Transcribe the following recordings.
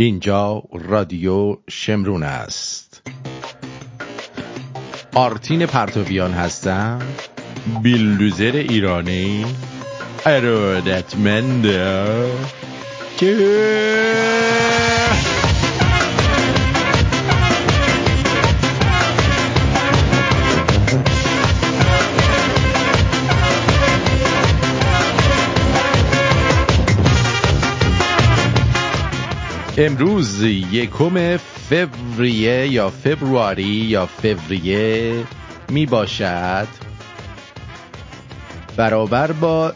اینجا رادیو شمرون است. آرتین پرتویان هستم. بیلدوزر ایرانی. ارادتمند که امروز یکم فوریه یا فبرواری یا فوریه می باشد. برابر با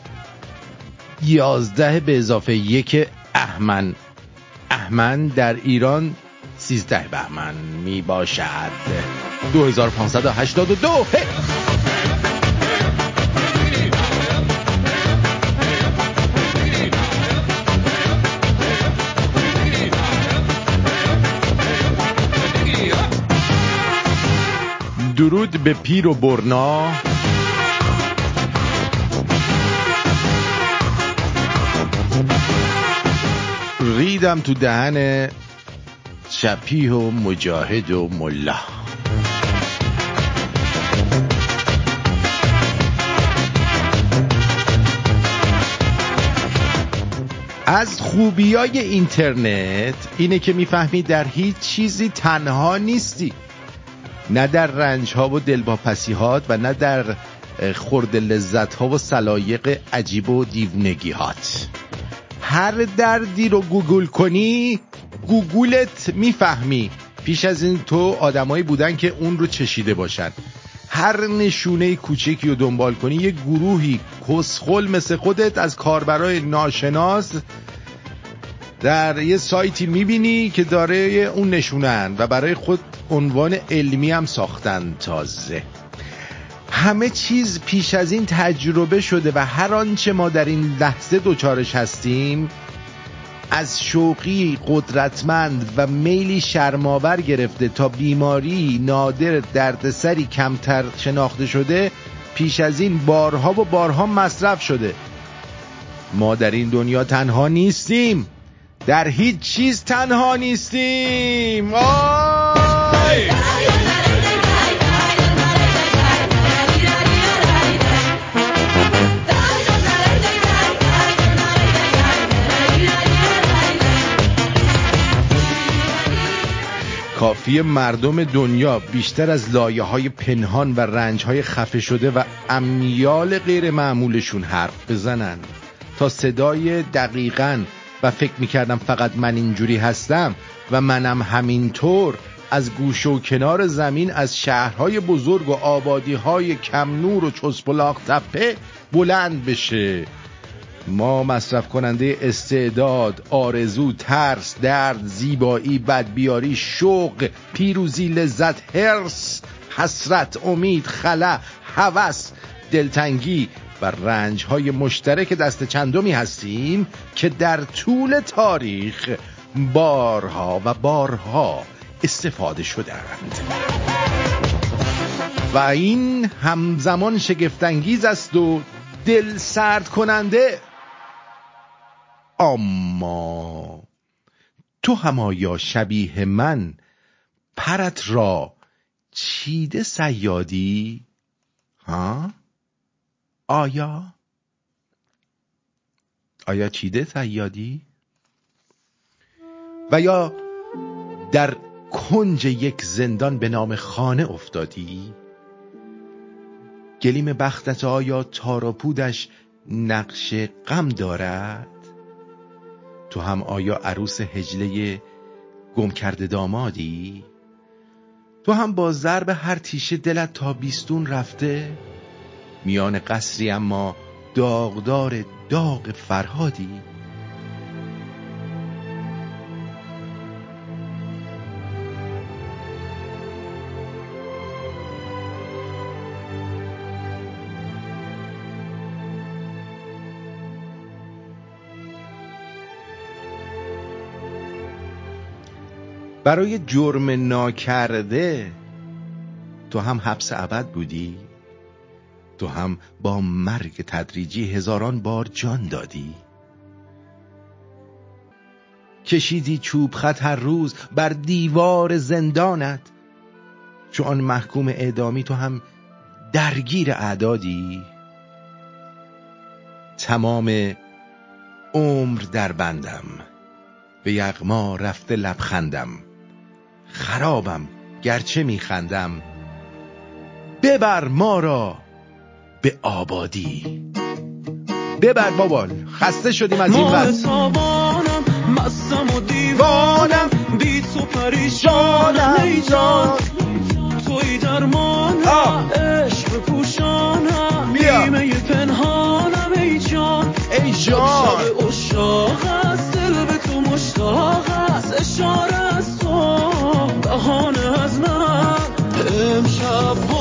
یازده به اضافه یک احمن. احمن در ایران سیزده بهمن می باشد. 2582 درود به پیر و برنا. ریدم تو دهن شپیه و مجاهد و ملا. از خوبی های اینترنت اینه که می‌فهمی در هیچ چیزی تنها نیستی. نه در رنج ها و دلواپسی هات و نه در خورد لذت ها و سلایق عجیب و دیونگی هات هر دردی رو گوگل کنی گوگلت می‌فهمی. پیش از این تو آدمایی بودن که اون رو چشیده باشن. هر نشونه کوچکی رو دنبال کنی یه گروهی کسخل مثل خودت از کاربرای ناشناس در یه سایتی می‌بینی که داره اون نشونن و برای خود عنوان علمی هم ساختن تازه. همه چیز پیش از این تجربه شده و هر آنچه ما در این لحظه دوچارش هستیم از شوقی قدرتمند و میلی شرماور گرفته تا بیماری نادر دردسری کمتر شناخته شده پیش از این بارها و بارها مصرف شده. ما در این دنیا تنها نیستیم. در هیچ چیز تنها نیستیم. کافی مردم دنیا بیشتر از لایه های پنهان و رنج های خفه شده و امیال غیر معمولشون حرف بزنن. تا صدای دقیقا و فکر می‌کردم فقط من اینجوری هستم و منم همینطور از گوش و کنار زمین از شهرهای بزرگ و آبادیهای کم نور و چسبلاق تپه بلند بشه. ما مصرف کننده استعداد، آرزو، ترس، درد، زیبایی، بدبیاری، شوق، پیروزی، لذت، هرس، حسرت، امید، خلا، هوس، دلتنگی و رنج های مشترک دست چندمی هستیم که در طول تاریخ بارها و بارها استفاده شدند و این همزمان شگفتانگیز است و دل سرد کننده. اما تو همایا شبیه من پرت را چیده سیادی ها؟ آیا؟ آیا چیده سیادی و یا در کنج یک زندان به نام خانه افتادی؟ گلیم بختت آیا تاراپودش نقش غم دارد؟ تو هم آیا عروس هجله گم کرده دامادی؟ تو هم با ضرب هر تیشه دلت تا بیستون رفته؟ میان قصری اما داغدار داغ فرهادی؟ برای جرم ناکرده تو هم حبس ابد بودی؟ تو هم با مرگ تدریجی هزاران بار جان دادی؟ کشیدی چوب خط هر روز بر دیوار زندانت؟ چون محکوم اعدامی تو هم درگیر اعدادی؟ تمام عمر در بندم به یغما رفته لبخندم. خرابم گرچه میخندم. ببر ما را به آبادی. ببر بابال خسته شدیم از این وقت مستم و دیوانم بی تو پریشانم. ای جان توی درمانم عشق پوشانم. نیمه پنهانم امشب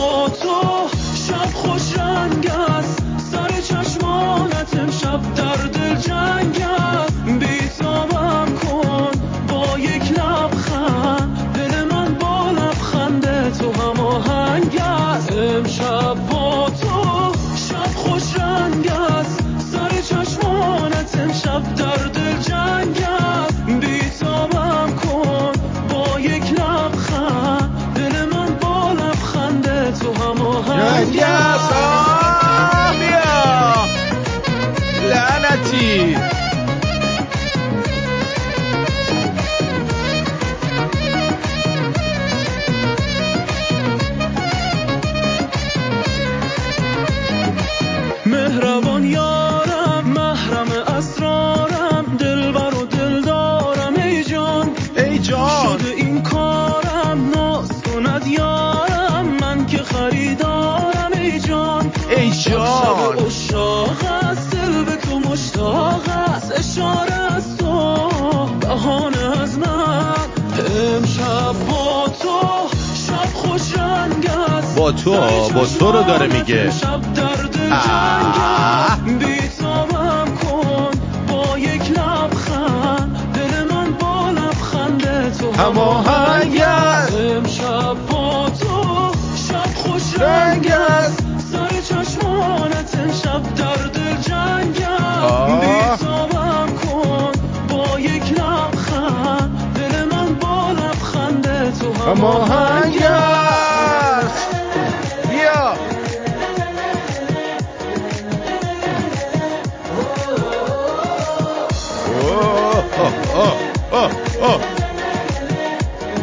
تو با تو رو داره میگه شب در دل آه. جنگ بیتابم کن با یک لبخند دل من با لبخند تو هم آهنگ است. امشب با تو شب خوش رنگ است سر چشمانت امشب در دل جنگ. است بیتابم کن با یک لبخند دل من با لبخند تو هم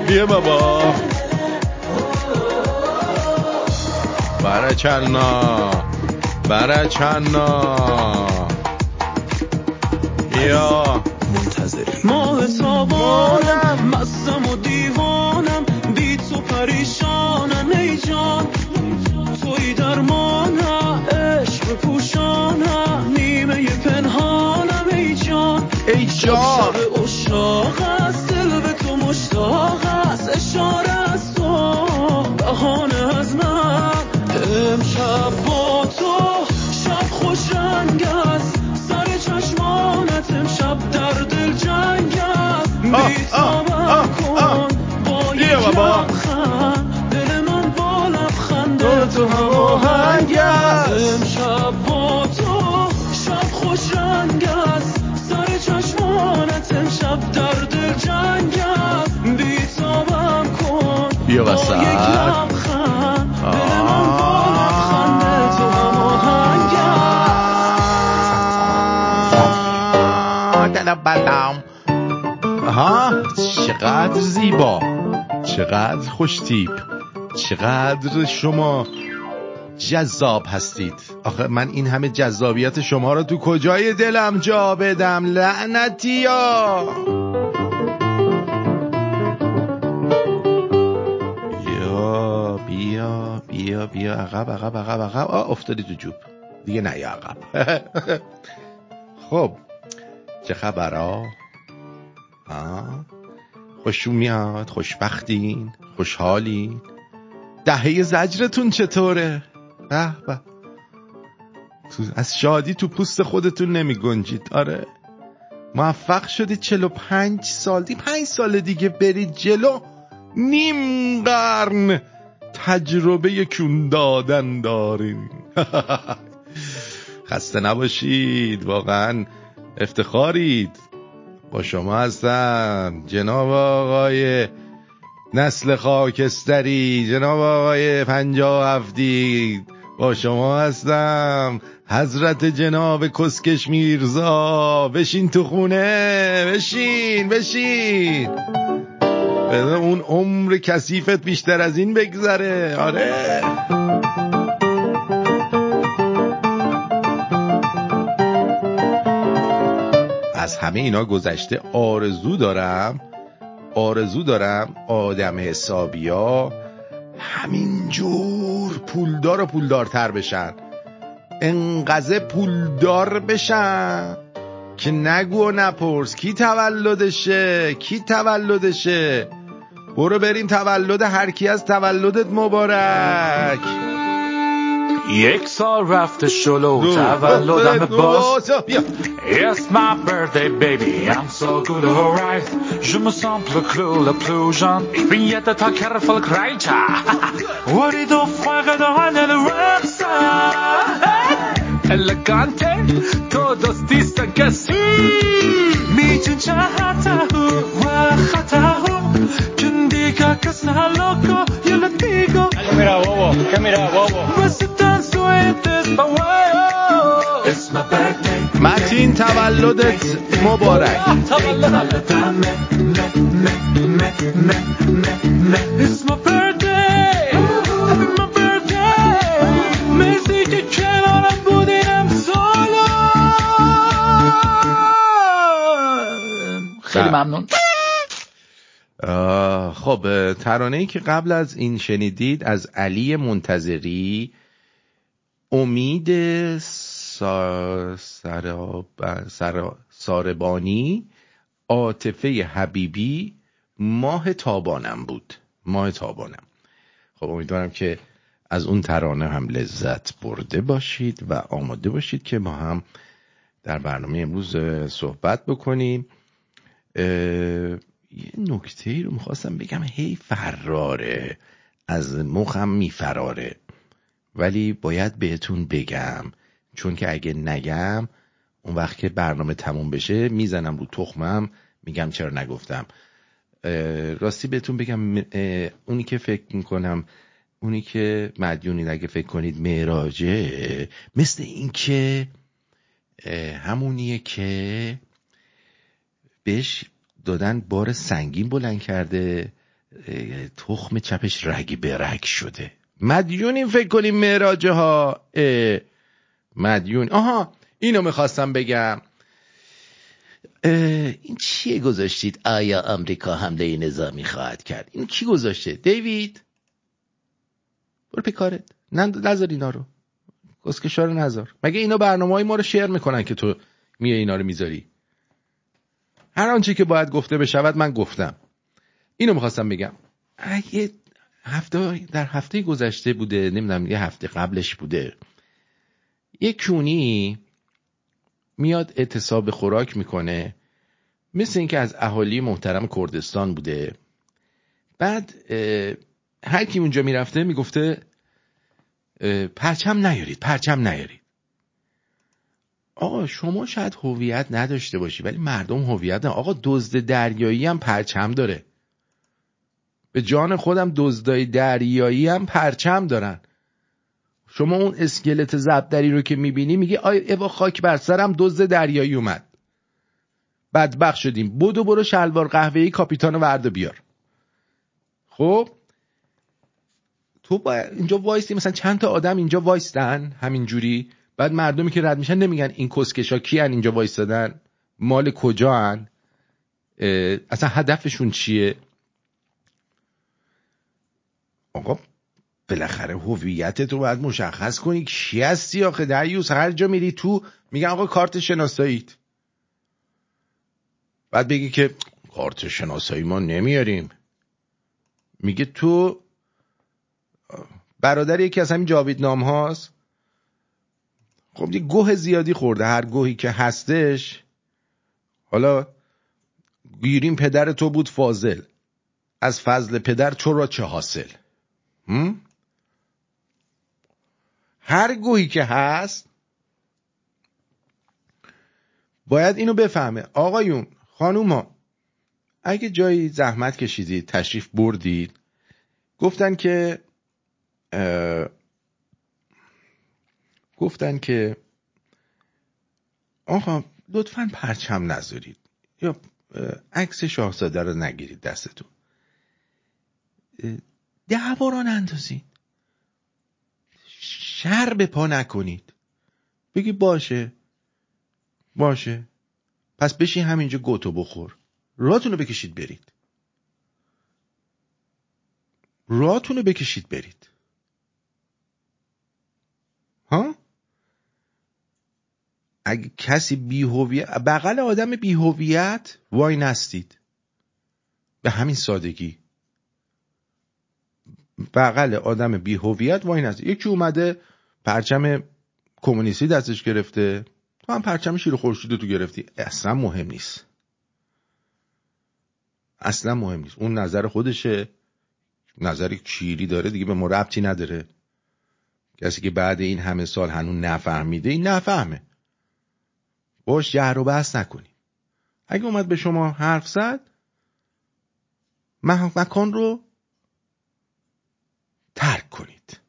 بیا بابا. برچنا برچنا بیا. ماه تابانم چقدر زیبا چقدر خوش تیپ چقدر شما جذاب هستید. آخه من این همه جذابیت شما رو تو کجای دلم جا بدم لعنتی ها بیا بیا بیا بیا عقب عقب عقب عقب. آه افتادی تو جوب. دیگه نه یا عقب. خب چه خبر ها خوشون میاد خوشبختین خوشحالین. دهه زجرتون چطوره؟ به به. از شادی تو پوست خودتون نمی گنجید آره. موفق شدید 45 سال دی پنج سال دیگه برید جلو. نیم قرن تجربه کون دادن دارین. خسته نباشید. واقعا افتخارید. با شما هستم جناب آقای نسل خاکستری جناب آقای پنجا هفتی با شما هستم حضرت جناب کسکش میرزا. بشین تو خونه بشین بشین. بده اون عمر کثیفت بیشتر از این بگذره. آره. از همه اینا گذشته آرزو دارم آرزو دارم آدم حسابیا همینجور پولدار و پولدارتر بشن. انقدر پولدار بشن که نگو نپرس کی تولدشه کی تولدشه؟ برو بریم تولد هر کی از تولدت مبارک. یک سال رفته شلو تولدم باز It's my birthday baby I'm so good alright Je me sens plus cool plus jeune Ich bin jeden Tag careful reicher What är då frågan eller röksa Elegante Todos dicen que sí میتون چهته و خطه Kendiga que está loco Yo le digo ¿Qué mira, bobo? ¿Qué mira, bobo? متین تولدت مبارک خیلی بله. ممنون خب ترانه ای که قبل از این شنیدید از علی منتظری امید ساربانی عاطفه حبیبی ماه تابانم بود. ماه تابانم. خب امیدوارم که از اون ترانه هم لذت برده باشید و آماده باشید که ما هم در برنامه امروز صحبت بکنیم. یه نکته ای رو می‌خواستم بگم. هی فراره. از مخم میفراره. ولی باید بهتون بگم چون که اگه نگم اون وقت که برنامه تموم بشه می‌زنم رو تخمم میگم چرا نگفتم. راستی بهتون بگم اونی که فکر می‌کنم اونی که مدیونید اگه فکر کنید معراجه مثل این که همونیه که بهش دادن بار سنگین بلند کرده تخم چپش رگی به رگ شده. مدیونیم فکر کنیم معراجه ها مدیون. آها اینو می‌خواستم بگم. این چیه گذاشتید؟ آیا آمریکا حمله نظامی خواهد کرد؟ این کی گذاشته؟ دیوید؟ برو پیکارت نذار اینا رو. کسکشا رو نذار. مگه اینا برنامه های ما رو شیر می‌کنن که تو میه اینا رو می‌ذاری؟ هر آنچه که باید گفته بشود من گفتم. اینو می‌خواستم بگم. اگه هفته در هفته گذشته بوده نمی‌دونم یه هفته قبلش بوده. یه کونی میاد اعتصاب خوراک می‌کنه مثل اینکه از اهالی محترم کردستان بوده. بعد هر کی اونجا می‌رفته می‌گفته پرچم نیارید پرچم نیارید. آقا شما شاید هویت نداشته باشی ولی مردم هویت. آقا دزد دریایی هم پرچم داره. به جان خودم دزدای دریایی هم پرچم دارن. شما اون اسکلت زبدری رو که می‌بینی میگی آی اوا خاک بر سرم دزد دریایی اومد. بدبخت شدیم. بدو برو شلوار قهوه‌ای کاپیتان ورد بیار. خب؟ تو با اینجا وایستی مثلا چند تا آدم اینجا وایستن همینجوری بعد مردمی که رد میشن نمیگن این کسکشا کیان اینجا وایستادن مال کجا هن اصلا هدفشون چیه؟ آقا بالاخره هویتت رو باید مشخص کنی کی هستی آخه. دریوس هر جا میری تو میگن آقا کارت شناساییت. بعد بگی که کارت شناسایی ما نمیاریم. میگه تو برادر یکی از همین جاوید نام هاست. خب یه گوه زیادی خورده هر گوهی که هستش. حالا گیریم پدر تو بود فاضل. از فضل پدر تو را چه حاصل؟ هر گوهی که هست باید اینو بفهمه. آقایون خانوما اگه جایی زحمت کشیدید تشریف بردید گفتن که گفتن که آقا لطفا پرچم نذارید. یا عکس شاهزاده رو نگیرید دستتون. دعوا نندازید شر به پا نکنید. بگی باشه. باشه. پس بشین همینجا گوتو بخور. راتونو بکشید برید. راتونو بکشید برید. ها؟ اگه کسی بیهویت بغل آدم بیهویت وای نستید. به همین سادگی. بغل آدم بیهویت وای نستید یکی اومده پرچم کمونیستی دستش گرفته. تو هم پرچم شیر خورشید تو گرفتی. اصلا مهم نیست. اصلا مهم نیست. اون نظر خودشه. نظر کیری داره دیگه به ما ربطی نداره. کسی که بعد این همه سال هنوز نفهمیده این نفهمه. باش جهر و بحث نکنید اگه اومد به شما حرف زد مکان رو ترک کنید.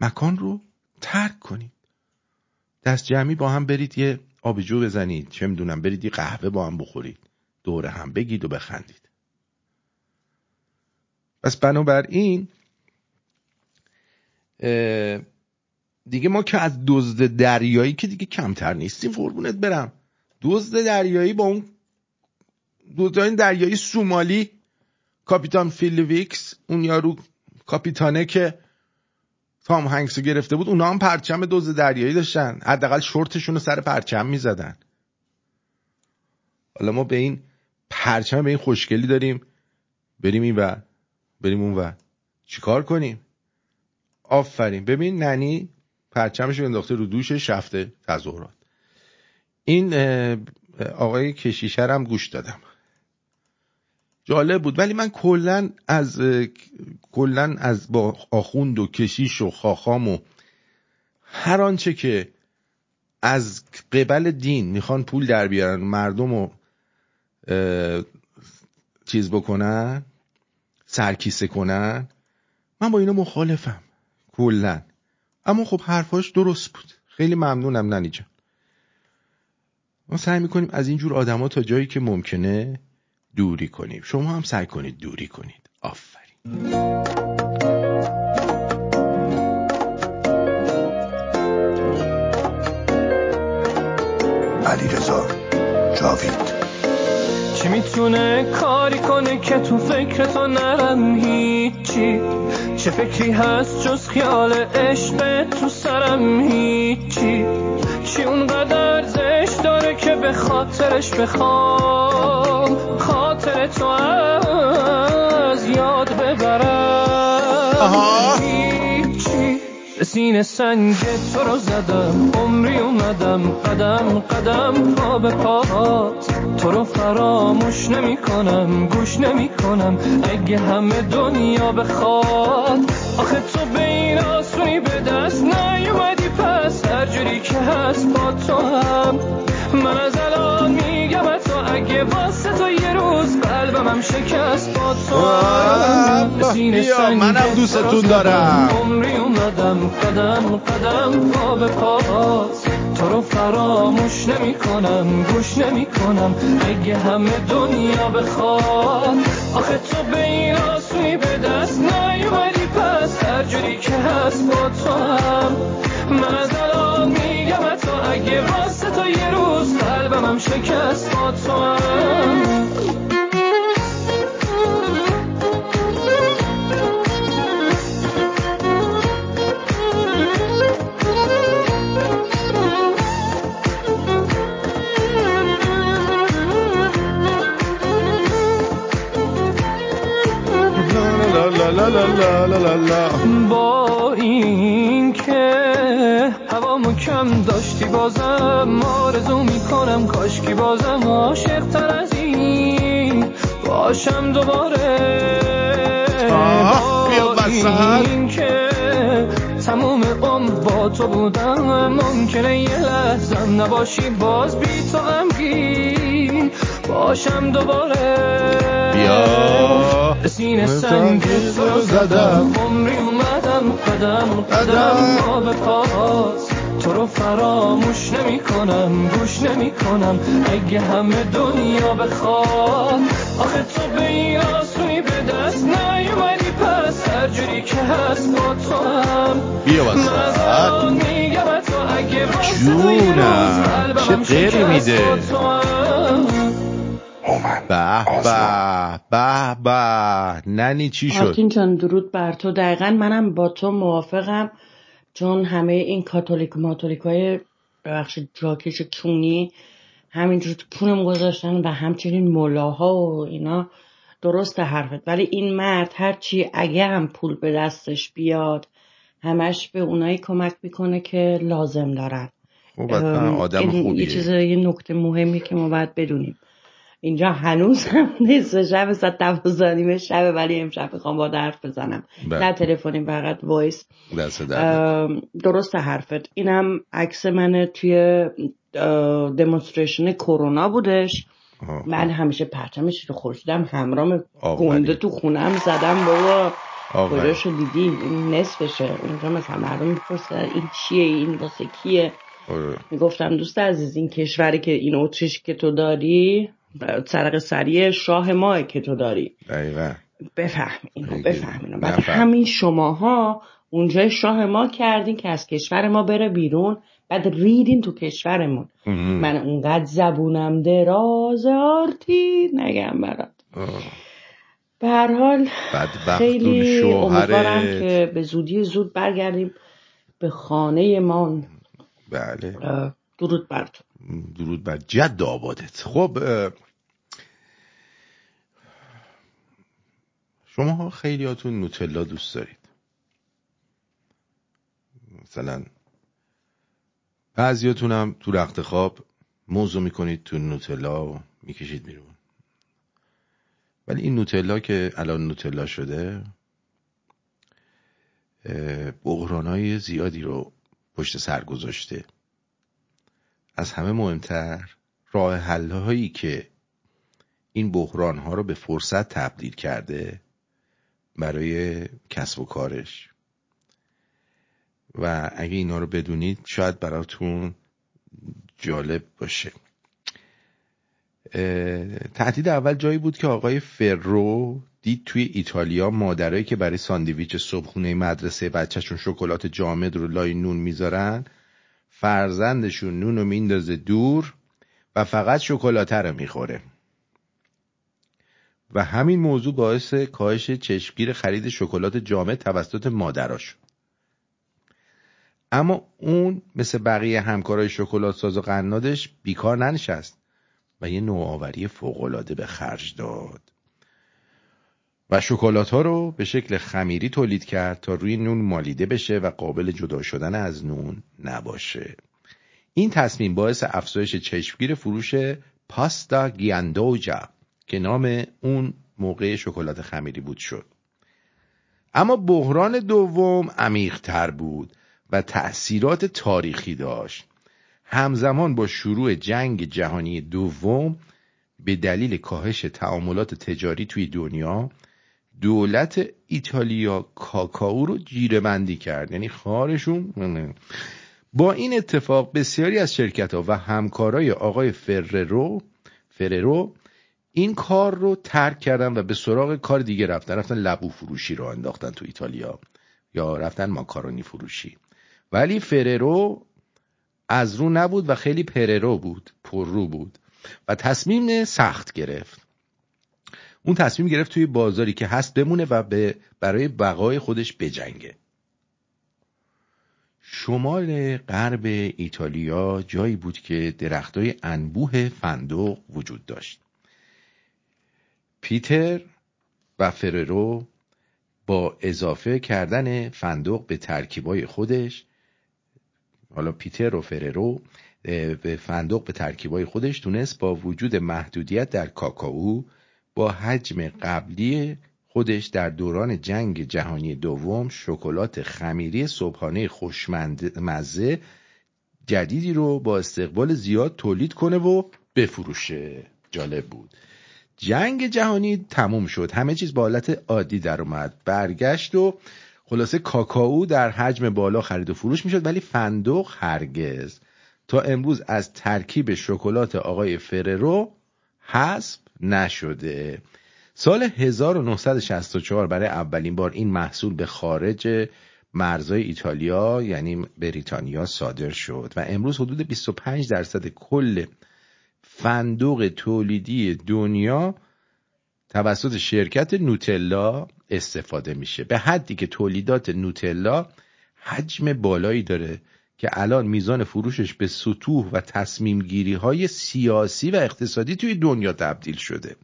مکان رو ترک کنید. دست جمعی با هم برید یه آبجو بزنید. چه می‌دونم برید یه قهوه با هم بخورید. دور هم بگید و بخندید. پس بنابراین دیگه ما که از دزد دریایی که دیگه کمتر نیستیم قربونت برم. دزد دریایی با اون دزدان دریایی سومالی کاپیتان فیلیپس اون یارو کاپیتانه که تام هنکس گرفته بود اونا هم پرچم دزد دریایی داشتن. حداقل شورتشون رو سر پرچم می‌زدن. حالا ما به این پرچم به این خوشگلی داریم. بریم این و بریم اون و چیکار کنیم؟ آفرین. ببین ننی پرچمش انداخته رو دوش شفته تظاهرات. این آقای کشیشر هم گوش دادم. جالب بود. ولی من کلا از کلا از با آخوند و کشیش و خاخام و هر آنچه که از قبل دین می‌خوان پول در بیارن مردم رو چیز بکنن سرکیسه کنن من با اینا مخالفم. کلا اما خب حرفاش درست بود. خیلی ممنونم ننی جان. ما سعی می‌کنیم از اینجور آدما تا جایی که ممکنه دوری کنیم. شما هم سعی کنید دوری کنید. آفرین. علی رزا جاوید. چی می‌تونه کاری کنه که تو فکر تو نرم هیچی؟ چه فکری هست جز خیال عشق تو سرم هیچی؟ چی اونقدر زش داره که به خاطرش بخوام؟ تو از یاد ببرم. سینه سنگ تو رو زدم عمری اومدم قدم قدم پا به پات تو رو فراموش نمی کنم گوش نمی کنم. اگه همه دنیا بخواد آخه تو به این آسونی به دست نیومدی پس. هر جوری که هست با تو هم. من از الان میگم تو اگه واسه تو یه روز قلبم شکست با تو. منم دوستتون دارم. عمری اومدم قدم قدم پا به پاس. تو رو فراموش نمی کنم گوش نمی کنم اگه همه دنیا بخواد آخه تو به این آسونی به دست نیومدی. پس هر جوری که هست با تو هم من از الان میگم تو اگه واسه تو یه روز قلبم هم شکست با تو هم. با این که هوامو کم داشتی بازم آرزو می‌کنم کاشکی بازم عاشق تر از این باشم دوباره. با این که تموم عمر با تو بودم ممکنه یه لحظم نباشی باز بی تو باشم دوباره. بیا. سینه سنگ تو رو زدم. عمری اومدم قدم قدم. پا به پاس. تو رو فراموش نمی کنم گوش نمی کنم اگه همه دنیا بخواد آخه تو به این آسونی به دست نیومدی پس. هر جوری که هست با تو هم. بیا واسه جونم. چه غیری شکست میده. به. به به به. ننی چی شد؟ آرتین جان درود بر تو. دقیقا منم با تو موافقم چون همه این کاتولیک ماتولیک های ببخشید جاکش کونی همینجور تو کونم گذاشتن و همچنین ملاها و اینا درست حرفت. ولی این مرد هرچی اگه هم پول به دستش بیاد همش به اونایی کمک می‌کنه که لازم دارن. خب آدم این یه خوبیه. چیز یه نکته مهمی که ما باید بدونیم. اینجا هنوز هم نصف شب ساعت دوازده نیمه شبه ولی امشب می‌خوام با حرف بزنم. بله. نه تلفنی فقط وایس. درست حرفت. اینم عکس منه توی دمونستریشن کرونا بودش. آه. من همیشه پرچمش رو خورشیدم همرام. گنده تو خونم زدم بابا. آفرین. کجاشو دیدی این نصفشه. اونجا مثلا مردم می‌پرسن این چیه؟ این واسه کیه؟ آره. می‌گفتم دوست عزیز این کشوری که این اتریش که تو داری سرق سریع شاه ماه که تو داری. دقیقا. بفهم اینو بفهم اینو بعد. همین شماها اونجا شاه ما کردین که از کشور ما بره بیرون بعد ریدین تو کشورمون. من اونقدر زبونم دراز آرتی نگم برات. به هر حال خیلی امیدوارم که به زودی زود برگردیم به خانه ما. بله. درود بر تو. درود بر جد آبادت. خب شما خیلیاتون نوتلا دوست دارید. مثلا بعضیاتون هم تو رخت خواب موزو می‌کنید تو نوتلا و می‌کشید بیرون. ولی این نوتلا که الان نوتلا شده بحرانهای زیادی رو پشت سر گذاشته. از همه مهمتر راه حل هایی که این بحران ها رو به فرصت تبدیل کرده برای کسب و کارش. و اگه اینا رو بدونید شاید براتون جالب باشه. تهدید اول جایی بود که آقای فرو دید توی ایتالیا مادرایی که برای ساندویچ صبحونه مدرسه بچهشون شکلات جامد رو لای نون می‌ذارن فرزندشون نون رو میندازه دور و فقط شکلاته رو می‌خوره و همین موضوع باعث کاهش چشمگیر خرید شکلات جامد توسط مادراش. اما اون مثل بقیه همکارای شکلات ساز و قنادش بیکار ننشست و یه نوآوری فوقالعاده به خرج داد و شکلات ها رو به شکل خمیری تولید کرد تا روی نون مالیده بشه و قابل جدا شدن از نون نباشه. این تصمیم باعث افزایش چشمگیر فروش پاستا گیاندوجا که نام اون موقع شکلات خمیری بود شد. اما بحران دوم عمیق‌تر بود و تأثیرات تاریخی داشت. همزمان با شروع جنگ جهانی دوم به دلیل کاهش تعاملات تجاری توی دنیا دولت ایتالیا کاکائو رو جیره‌بندی کرد. یعنی خارشون با این اتفاق بسیاری از شرکت ها و همکارای آقای فررو فررو این کار رو ترک کردن و به سراغ کار دیگه رفتن. رفتن لبو فروشی رو انداختن تو ایتالیا یا رفتن ماکارونی فروشی. ولی فررو از رو نبود و خیلی پررو بود پررو بود و تصمیم سخت گرفت. اون تصمیم گرفت توی بازاری که هست بمونه و به برای بقای خودش بجنگه. شمال غرب ایتالیا جایی بود که درختای انبوه فندق وجود داشت. پیتر و فررو با اضافه کردن فندق به ترکیبای خودش حالا پیتر و فررو به فندق به ترکیبای خودش تونست با وجود محدودیت در کاکائو با حجم قبلی خودش در دوران جنگ جهانی دوم شکلات خمیری صبحانه خوشمزه جدیدی رو با استقبال زیاد تولید کنه و بفروشه. جالب بود. جنگ جهانی تموم شد. همه چیز با حالت عادی در اومد. برگشت و خلاصه کاکائو در حجم بالا خرید و فروش می‌شد ولی فندق هرگز. تا امروز از ترکیب شکلات آقای فررو حسب نشده. سال 1964 برای اولین بار این محصول به خارج مرزهای ایتالیا یعنی بریتانیا صادر شد و امروز حدود 25 درصد کل فندق تولیدی دنیا توسط شرکت نوتلا استفاده میشه. به حدی که تولیدات نوتلا حجم بالایی داره. که الان میزان فروشش به سطوح و تصمیم گیری های سیاسی و اقتصادی توی دنیا تبدیل شده.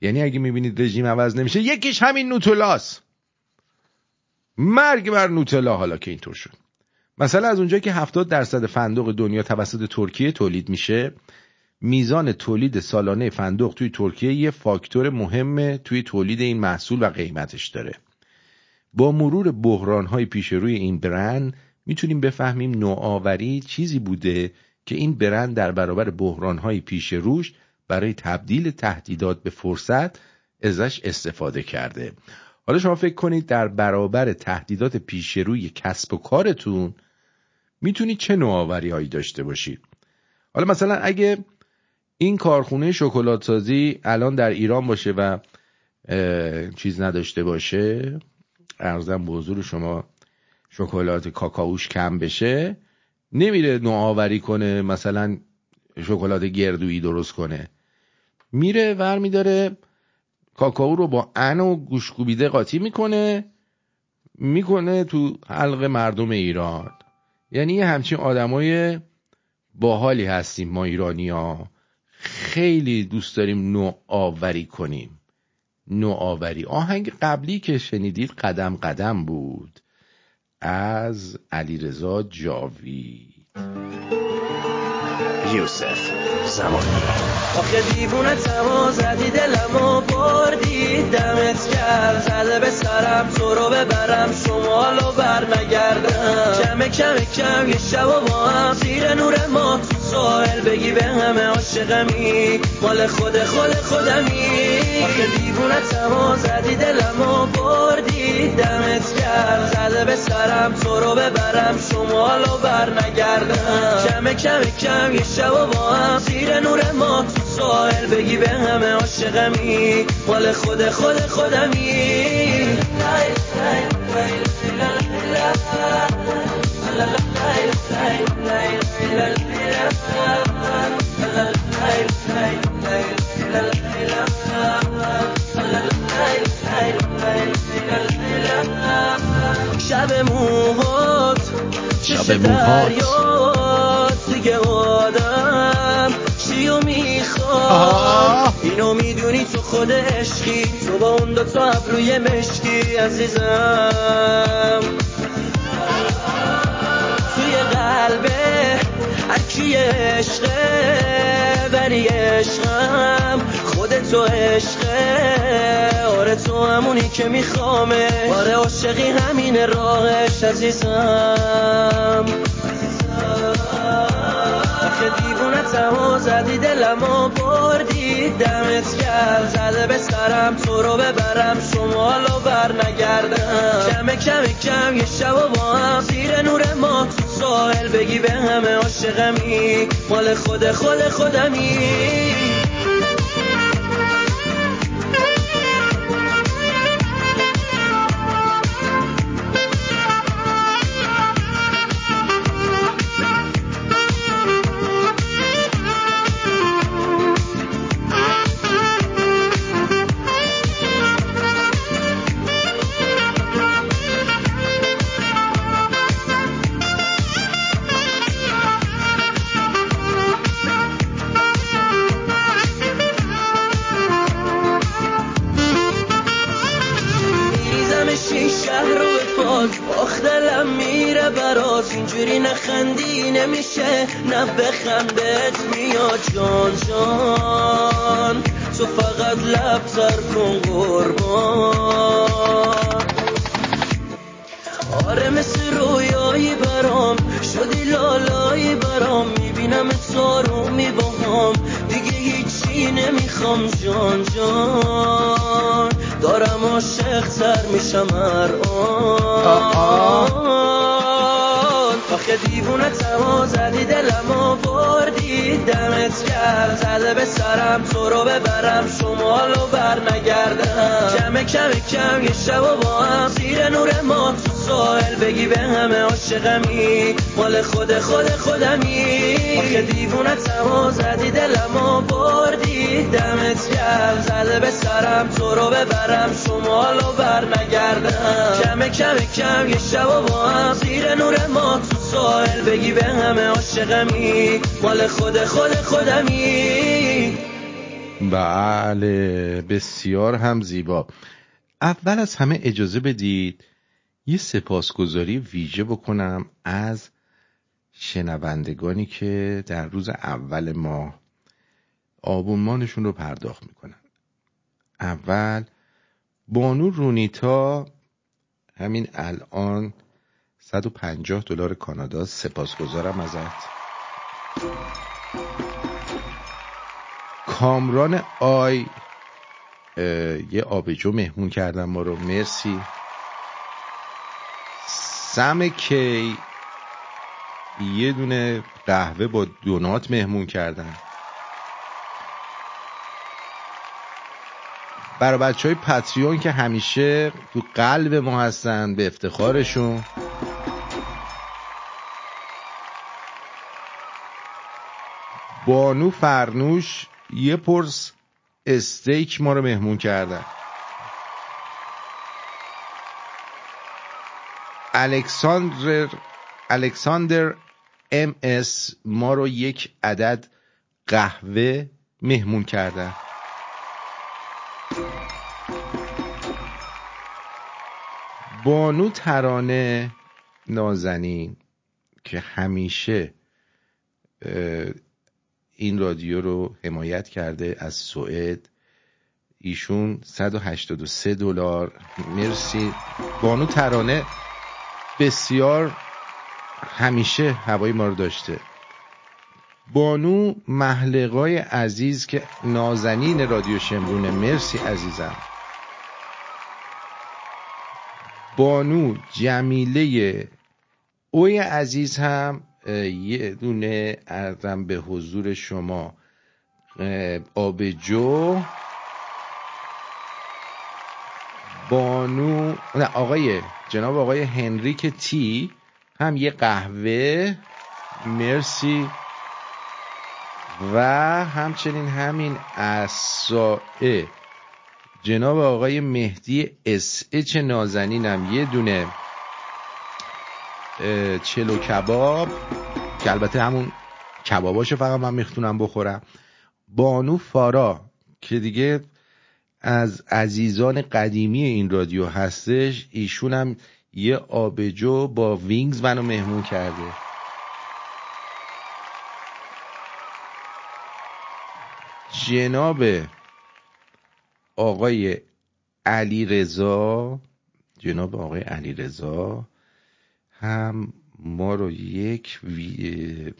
یعنی اگه می‌بینید رژیم عوض نمیشه یکیش همین نوتلاست. مرگ بر نوتلا حالا که اینطور شد. مثلا از اونجایی که 70 درصد فندق دنیا توسط ترکیه تولید میشه میزان تولید سالانه فندق توی ترکیه یه فاکتور مهم توی تولید این محصول و قیمتش داره. با مرور بحران های پیش روی این برند می‌تونیم بفهمیم نوآوری چیزی بوده که این برند در برابر بحران های پیش روش برای تبدیل تهدیدات به فرصت ازش استفاده کرده. حالا شما فکر کنید در برابر تهدیدات پیش روی کسب و کارتون می‌تونید چه نوآوری هایی داشته باشید؟ حالا مثلا اگه این کارخونه شکلات سازی الان در ایران باشه و چیز نداشته باشه ارزم به حضور شما شکلات کاکائوش کم بشه نمیره نوآوری کنه مثلا شکلات گردویی درست کنه. میره ور میداره کاکائو رو با ان و گوشکوبیده قاطی می‌کنه می‌کنه تو حلق مردم ایران. یعنی همچین آدمای باحالی هستیم ما ایرانی ها خیلی دوست داریم نوآوری کنیم. نوآوری. آهنگ قبلی که شنیدید قدم قدم بود. از علیرضا جاوید. یوسف زمانی آخه دیوونه تما زدی دلمو بردی. دمت کرد زده به سرم تو رو ببرم شمالو بر نگردم کم کم کم یه شب و با هم زیر نور ما. تو ساحل بگی به همه عاشقمی مال خود خود خودمی آخه دیوونه تما زدی دلمو بردی دمت کرد زده به سرم تو رو ببرم شمالو بر نگردم کم کم کم یه شب با هم زیر نور ما تو ساحل بگی به همه عاشقمی مال خود خود خودمی شب موهات شب موهات. دیگه آدم چیو می‌خواد؟ اینو می‌دونی تو خود عشقی؟ تو با اون دو تا ابروی مشکی عزیزم. قلبه هرکی عشقه ولی عشقم خودتو عشقه آره تو همونی که میخوامه. آره عاشقی همین راهش عزیزم. آخه دیوونه تما زدی دلمو بردی. دمت کرد زده به سرم تو رو ببرم. شمالو بر نگردم. کم کم کم یه شب با هم ساحل بگی به همه عاشقمی. مال خود خود خودمی. زیبا. اول از همه اجازه بدید یه سپاسگزاری ویژه بکنم از شنوندگانی که در روز اول ماه آبونمانشون رو پرداخت می‌کنن. اول بانو رونیتا همین الان 150 دلار کانادا. سپاسگزارم ازت. کامران آی یه آبجو مهمون کردن ما رو. مرسی. سم کی. یه دونه قهوه با دونات مهمون کردن برای بچه های پتریون که همیشه تو قلب ما هستن به افتخارشون. بانو فرنوش یه پرس استیک ما رو مهمون کردن. الکساندر الکساندر ام اس ما رو یک عدد قهوه مهمون کردن. بانو ترانه نازنین که همیشه این رادیو رو حمایت کرده از سوئد. ایشون 183 دلار. مرسی. بانو ترانه بسیار همیشه هوای ما رو داشته. بانو محلقای عزیز که نازنین رادیو شمرونه. مرسی عزیزم. بانو جمیله اوی عزیز هم یه دونه ارزم به حضور شما. آبجو بانو نه آقای جناب آقای هنریک تی هم یه قهوه مرسی. و همچنین همین اسائه جناب آقای مهدی SH نازنینم یه دونه. چلو کباب که البته همون کباباشو فقط من میختونم بخورم. بانو فارا که دیگه از عزیزان قدیمی این رادیو هستش ایشون هم یه آبجو با wings منو مهمون کرده. جناب آقای علی رضا جناب آقای علی رضا هم ما رو یک وی...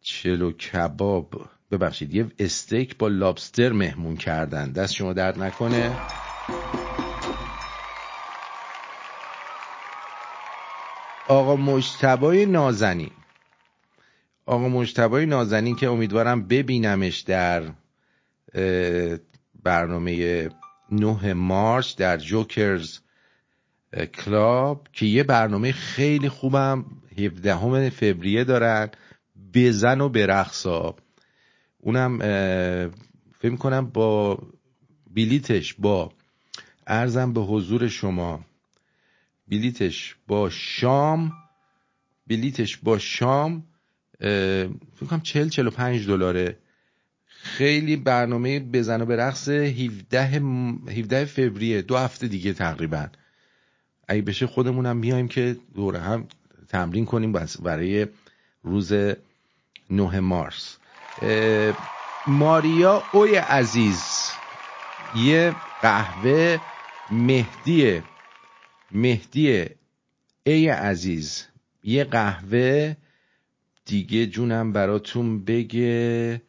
چلو کباب ببخشید یه استیک با لابستر مهمون کردن. دست شما درد نکنه. آقا مجتبای نازنین. آقا مجتبای نازنین که امیدوارم ببینمش در برنامه 9 مارچ در جوکرز. کلاب که یه برنامه خیلی خوبم 17 فوریه دارن بزن و برقصا اونم فکر کنم با بلیتش با ارزم به حضور شما. بلیتش با شام بلیتش با شام فکر کنم 40 45 دلاره. خیلی برنامه بزن و به رقص 17 17 فوریه دو هفته دیگه تقریبا. اگه بشه خودمونم میایم که دوره هم تمرین کنیم برای روز 9 مارس. ماریا اوی عزیز یه قهوه مهدی مهدی ای عزیز یه قهوه دیگه جونم براتون بگه.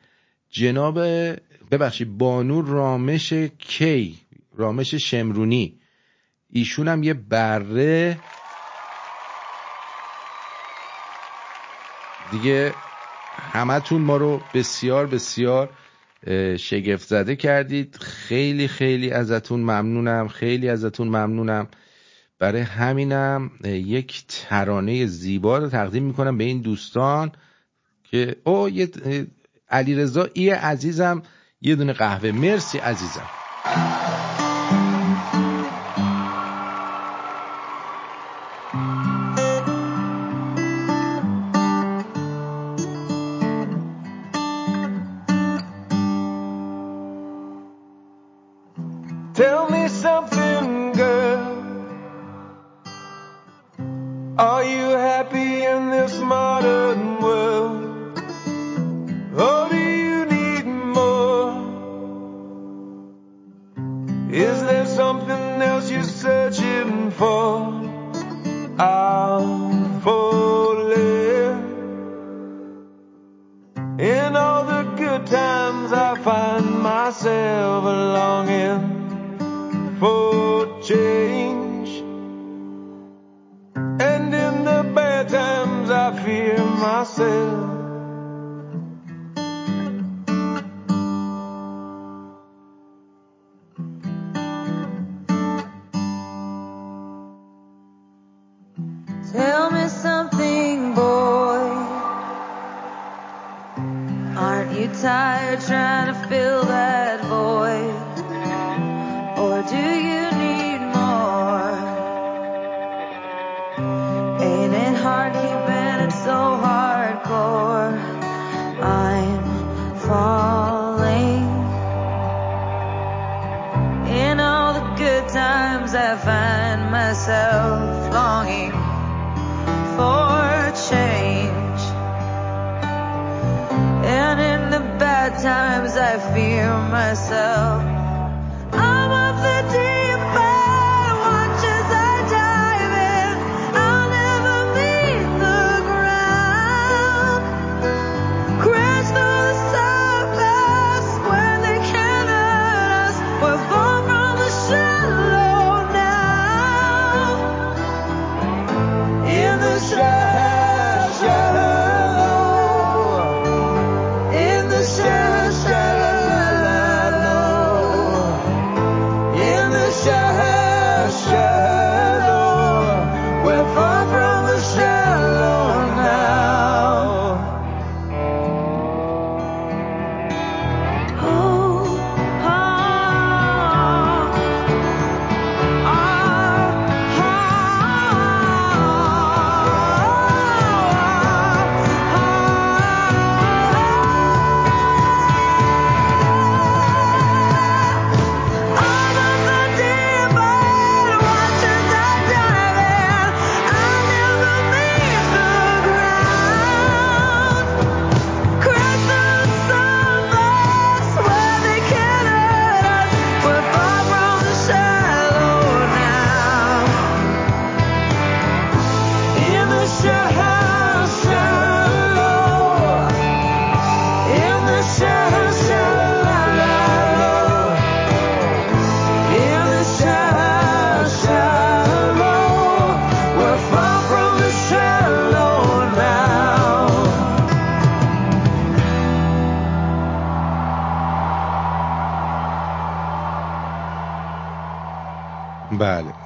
جناب ببخشید بانو رامش کی؟ رامش شمرونی. ایشون هم یه بره. دیگه همتون ما رو بسیار بسیار شگفت زده کردید. خیلی خیلی ازتون ممنونم. خیلی ازتون ممنونم. برای همینم یک ترانه زیبا رو تقدیم می‌کنم به این دوستان که او یه علیرضا ای عزیزم یه دونه قهوه. مرسی عزیزم.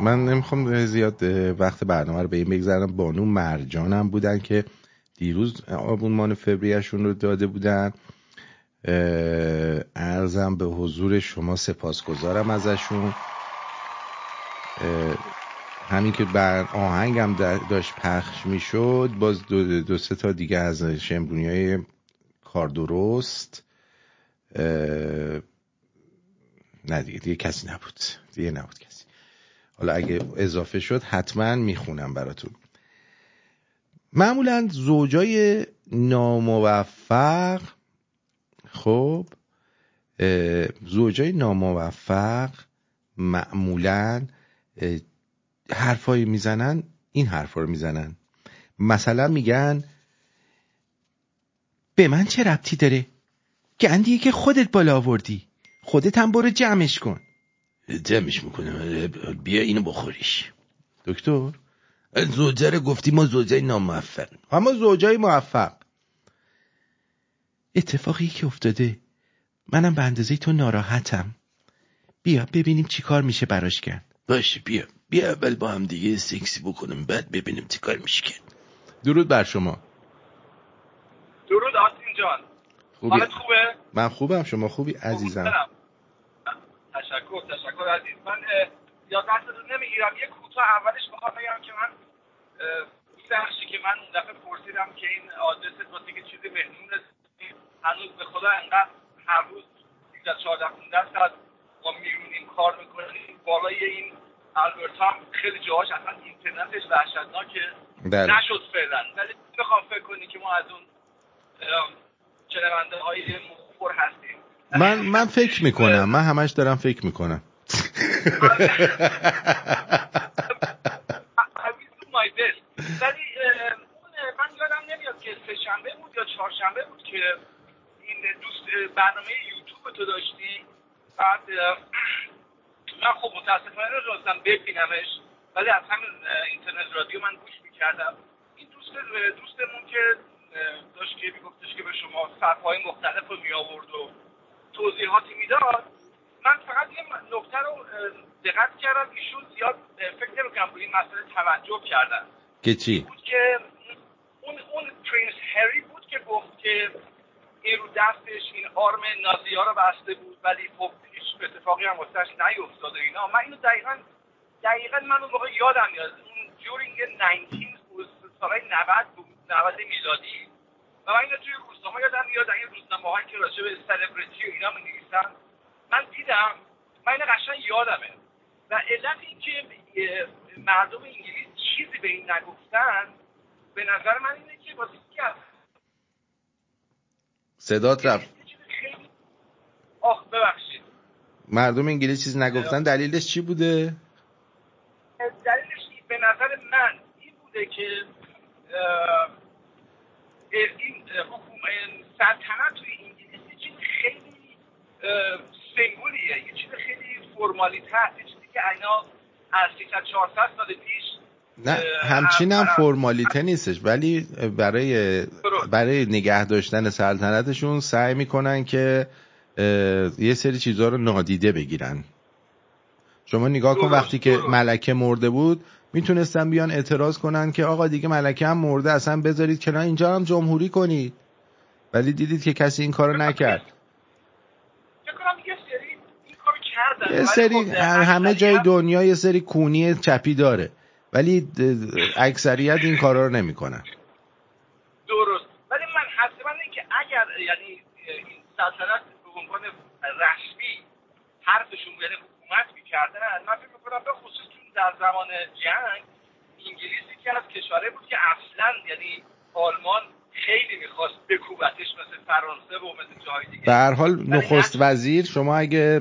من نمی‌خوام زیاد وقت برنامه رو به این بگذارم بانو مرجانم بودن که دیروز آبونمان فوریهشون رو داده بودن. ارزم به حضور شما سپاسگزارم ازشون. همین که بر آهنگم داشت پخش می‌شد باز دو, دو سه تا دیگه از شمرونی های کار درست. نه دیگه دیگه کسی نبود. دیگه نبود حالا اگه اضافه شد حتما می‌خونم براتون. معمولا زوجای ناموفق خب زوجای ناموفق معمولا حرفایی می‌زنن این حرفا رو می‌زنن. مثلا میگن به من چه ربطی داره؟ گندیه که خودت بالا آوردی. خودت هم برو جمعش کن. جمعش می‌کنم بیا اینو بخوریش. دکتر؟ زوجه رو گفتی ما زوجه ناموفق. اما زوجای موفق. اتفاقی که افتاده منم به اندازه تو ناراحتم. بیا ببینیم چی کار میشه براش کرد. باشه بیا. بیا اول با هم دیگه سکسی بکنیم بعد ببینیم چی کار میشه کرد. درود بر شما. درود آستین جان. خوبی؟ حالت خوبه؟ من خوبم شما خوبی؟ عزیزم. تشکر تشکر عزیز. من یاد رو نمی‌گیرم. یه کوتاه اولش بخوام بگم که من بخشی که من اون دفعه پرسیدم که این آدرس واسه که چیزی مهمون هنوز به خدا انقدر هر روز 13 14 15 ساعت ما میرونیم کار می‌کنیم. بالای این البرت هم خیلی جاهاش اصلا اینترنتش وحشتناکه. بله. نشد فعلا. ولی بخوام فکر کنی که ما از اون شنونده های مخبر هستیم. من من فکر می‌کنم. من همش دارم فکر می‌کنم. ولی من یادم نمیاد که سه شنبه بود یا چهارشنبه بود که این دوست برنامه یوتیوب تو داشتی. بعد من خب متاسفانه نتونستم ببینمش ولی از همین اینترنت رادیو من گوش می‌کردم. این دوست دوستمون که داشت که میگفتش که به شما صفحه مختلف رو می آورد و توضیحاتی می‌داد. من فقط یه نکته رو دقت کردم. ایشون زیاد فکر نمی‌کنم این مسئله توجه کردن. که چی؟ بود که اون اون پرنس هری بود که گفت که این رو دستش این آرم نازی ها رو بسته بود ولی خب هیچ اتفاقی هم واسهش نیفتاده اینا. من اینو دقیقا دقیقا من اون موقع یادم میاد اون جورینگ 19 بود سالهای 90 بود 90 میلادی. و من اینو توی روزنامه یادم میاد این روزنامه هایی که راجع به سلبریتی و اینا می نویسن من دیدم من اینو قشنگ یادمه. و علت این که مردم انگلیس چیزی به این نگفتن به نظر من اینه که واسه صدات رفت. آخ ببخشید. مردم انگلیس چیز نگفتن دلیلش چی بوده؟ دلیلش به نظر من این بوده که این حکومت سلطنت توی انگلیس یه چیز خیلی سمبولیه یه چیز خیلی فرمالیته هست یه چیزی که اینا از 300 400 سال پیش نه همچین هم فرمالیته نیستش ولی برای برای نگه داشتن سلطنتشون سعی می‌کنن که یه سری چیزها رو نادیده بگیرن. شما نگاه کن وقتی که ملکه مرده بود می‌تونستن بیان اعتراض کنن که آقا دیگه ملکه هم مرده اصلا بذارید کنار اینجا هم جمهوری کنید. ولی دیدید که کسی این کارو نکرد. یه سری همه جای دنیا یه سری کونی چپی داره. ولی اکثریت این کارا رو نمی‌کنن. درست. ولی من حتما این که اگر یعنی این سلطنت به عنوان رسمی حرفشون یعنی حکومت می‌کردن من فکر می‌کنم به خصوص در زمان جنگ انگلیس یکی از کشورهای بود که اصلا یعنی آلمان خیلی می‌خواست بکوبتش مثل فرانسه و مثل جای دیگه. به هر حال نخست وزیر شما اگه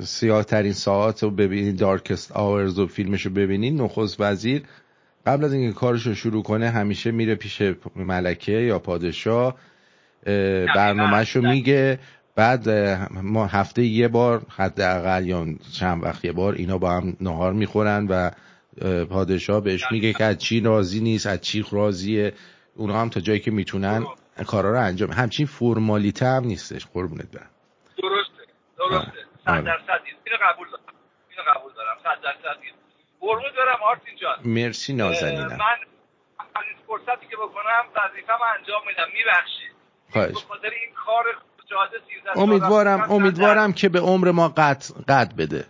سیاه ترین ساعت رو ببینید دارکست آورز و فیلمش رو ببینید نخست وزیر قبل از اینکه کارش رو شروع کنه همیشه میره پیش ملکه یا پادشاه برنامهش رو میگه. بعد ما هفته یه بار حداقل یا چند وقت یه بار اینا با هم نهار می‌خورن و پادشاه بهش میگه که از چی راضی نیست از چی راضیه. اونا هم تا جایی که می‌تونن کارا رو انجام همچین فرمالیته هم نیستش. قربونت برم. درسته. درسته. صد درصد اینو قبول دارم. اینو قبول دارم. صد درصد قربونت برم آرتین جان. مرسی نازنینم. من این فرصتی که بکنم وظیفه‌م انجام میدم. میبخشید. خواهش. به خاطر این کار امیدوارم امیدوارم که به عمر ما قد قد بده.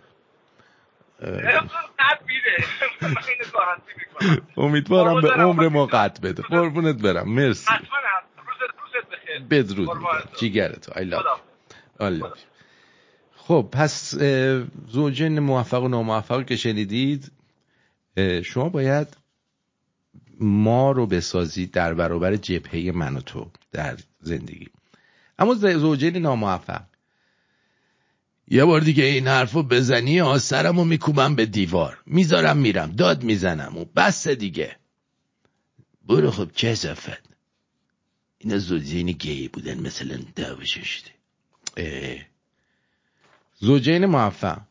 امیدوارم به عمر ما قد بده. قربونت برم. مرسی. بدرود. جیگرتو. I love خب پس زوجین موفق و ناموفق که شنیدید شما باید ما رو بسازید در برابر جبهه من و تو در زندگی. اما زوجین ناموفق. یه بار دیگه این حرفو بزنی آسرم و میکوبم به دیوار. می‌ذارم میرم داد می‌زنم و بس دیگه. برو خب چه زفت اینا زوجین گی بودن مثلا دعواشون شده زوجین موفق.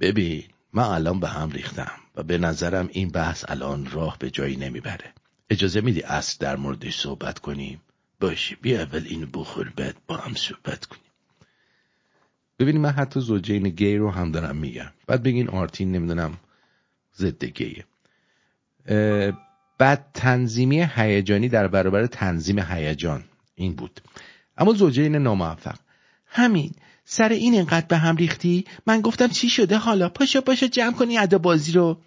ببین من الان به هم ریختم و به نظرم این بحث الان راه به جایی نمی‌بره. اجازه میدی اصر در موردش صحبت کنیم؟ باشه. بیا اول اینو بخور بعد با هم صحبت کنیم. ببینیم من حتی زوجین گی رو هم دارم میگم. بعد بگین آرتین نمی‌دونم ضد گیه. بعد تنظیمی هیجانی در برابر تنظیم هیجان. این بود. اما زوجین ناموفق. همین سر این انقدر به هم ریختی؟ من گفتم چی شده؟ حالا پاشا پاشا جمع کنی ادا بازی رو.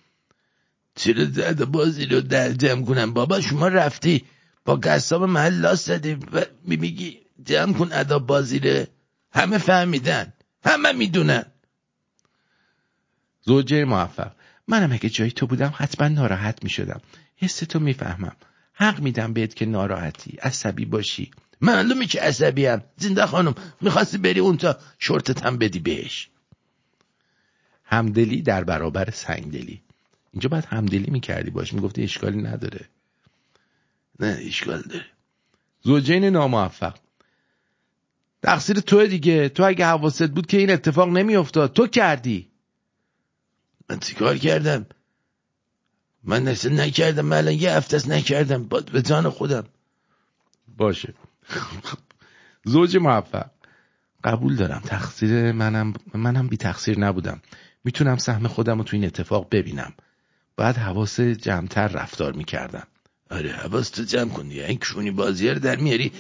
چرا ادا بازی رو در جمع کنم؟ بابا شما رفتی. با قصاب محل لاس زدی و میگی جمع کن ادا بازی رو همه فهمیدن. همه می‌دونن. زوجه موفق. منم اگه جای تو بودم حتما ناراحت می‌شدم. حس تو می‌فهمم. حق میدم بهت که ناراحتی. عصبی باشی. معلومه که عصبی هم زنده خانم می‌خواستی بری اون تا شورتت هم بدی بهش. همدلی در برابر سنگدلی. اینجا باید همدلی می‌کردی باش. می‌گفتی اشکالی نداره. نه اشکال داره. زوجین ناموفق. تقصیر تو دیگه. تو اگه حواست بود که این اتفاق نمیافتاد تو کردی. من چیکار کردم؟ من نسل نکردم من الان یه هفته نکردم. به جان خودم. باشه. زوج موفق. قبول دارم. تقصیر منم منم بی تقصیر نبودم. می‌تونم سهم خودم رو تو این اتفاق ببینم. بعد حواس جمعتر رفتار می‌کردم. آره حواس تو جمع کنی این کشونی بازی رو در میاری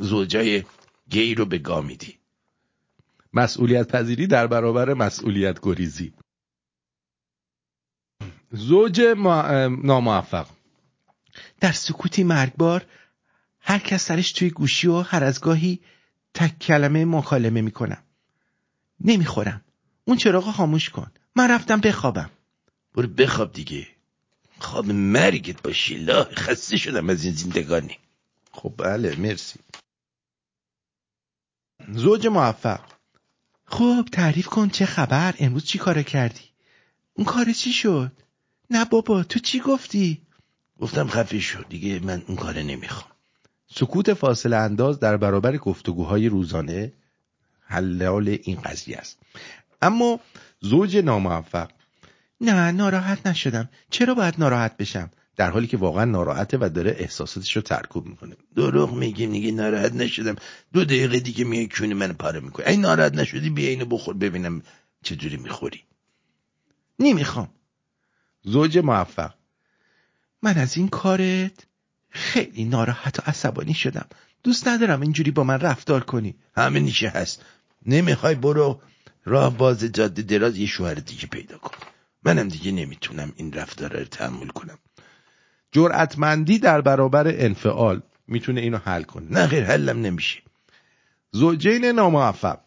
زوجای گی رو به گا میدی. مسئولیت پذیری در برابر مسئولیت گریزی. زوج ما... ناموفق. در سکوتی مرگبار هر کس سرش توی گوشی و هر از گاهی تک کلمه مکالمه می‌کنم. نمی‌خورم. اون چراغ خاموش کن. من رفتم بخوابم. برو بخواب دیگه. خواب مرگت باشی لا خسته شدم از این زندگانی. خب بله مرسی. زوج موفق. خب تعریف کن چه خبر؟ امروز چی کار کردی؟ اون کار چی شد؟ نه بابا تو چی گفتی؟ گفتم خفه شد دیگه من اون کار نمی‌خوام. سکوت فاصله انداز در برابر گفتگوهای روزانه حلال این قضیه است. اما زوج ناموفق نه ناراحت نشدم. چرا باید ناراحت بشم؟ در حالی که واقعا ناراحته و داره احساساتش رو ترکوب می‌کنه. دروغ میگی میگه ناراحت نشدم. دو دقیقه دیگه میای کونی من پاره می‌کنه این ناراحت نشدی بیا اینو بخور ببینم چجوری می‌خوری. نمی‌خوام. زوج موفق. من از این کارت خیلی ناراحت و عصبانی شدم. دوست ندارم اینجوری با من رفتار کنی. همه نیشه هست. نمی‌خوای برو راه باز جاده دراز یه شوهر دیگه پیدا کن. منم دیگه نمی‌تونم این رفتار رو تحمل کنم. جرأتمندی در برابر انفعال می‌تونه اینو حل کنه. نه غیر حلم نمیشه. زوجین ناموفق.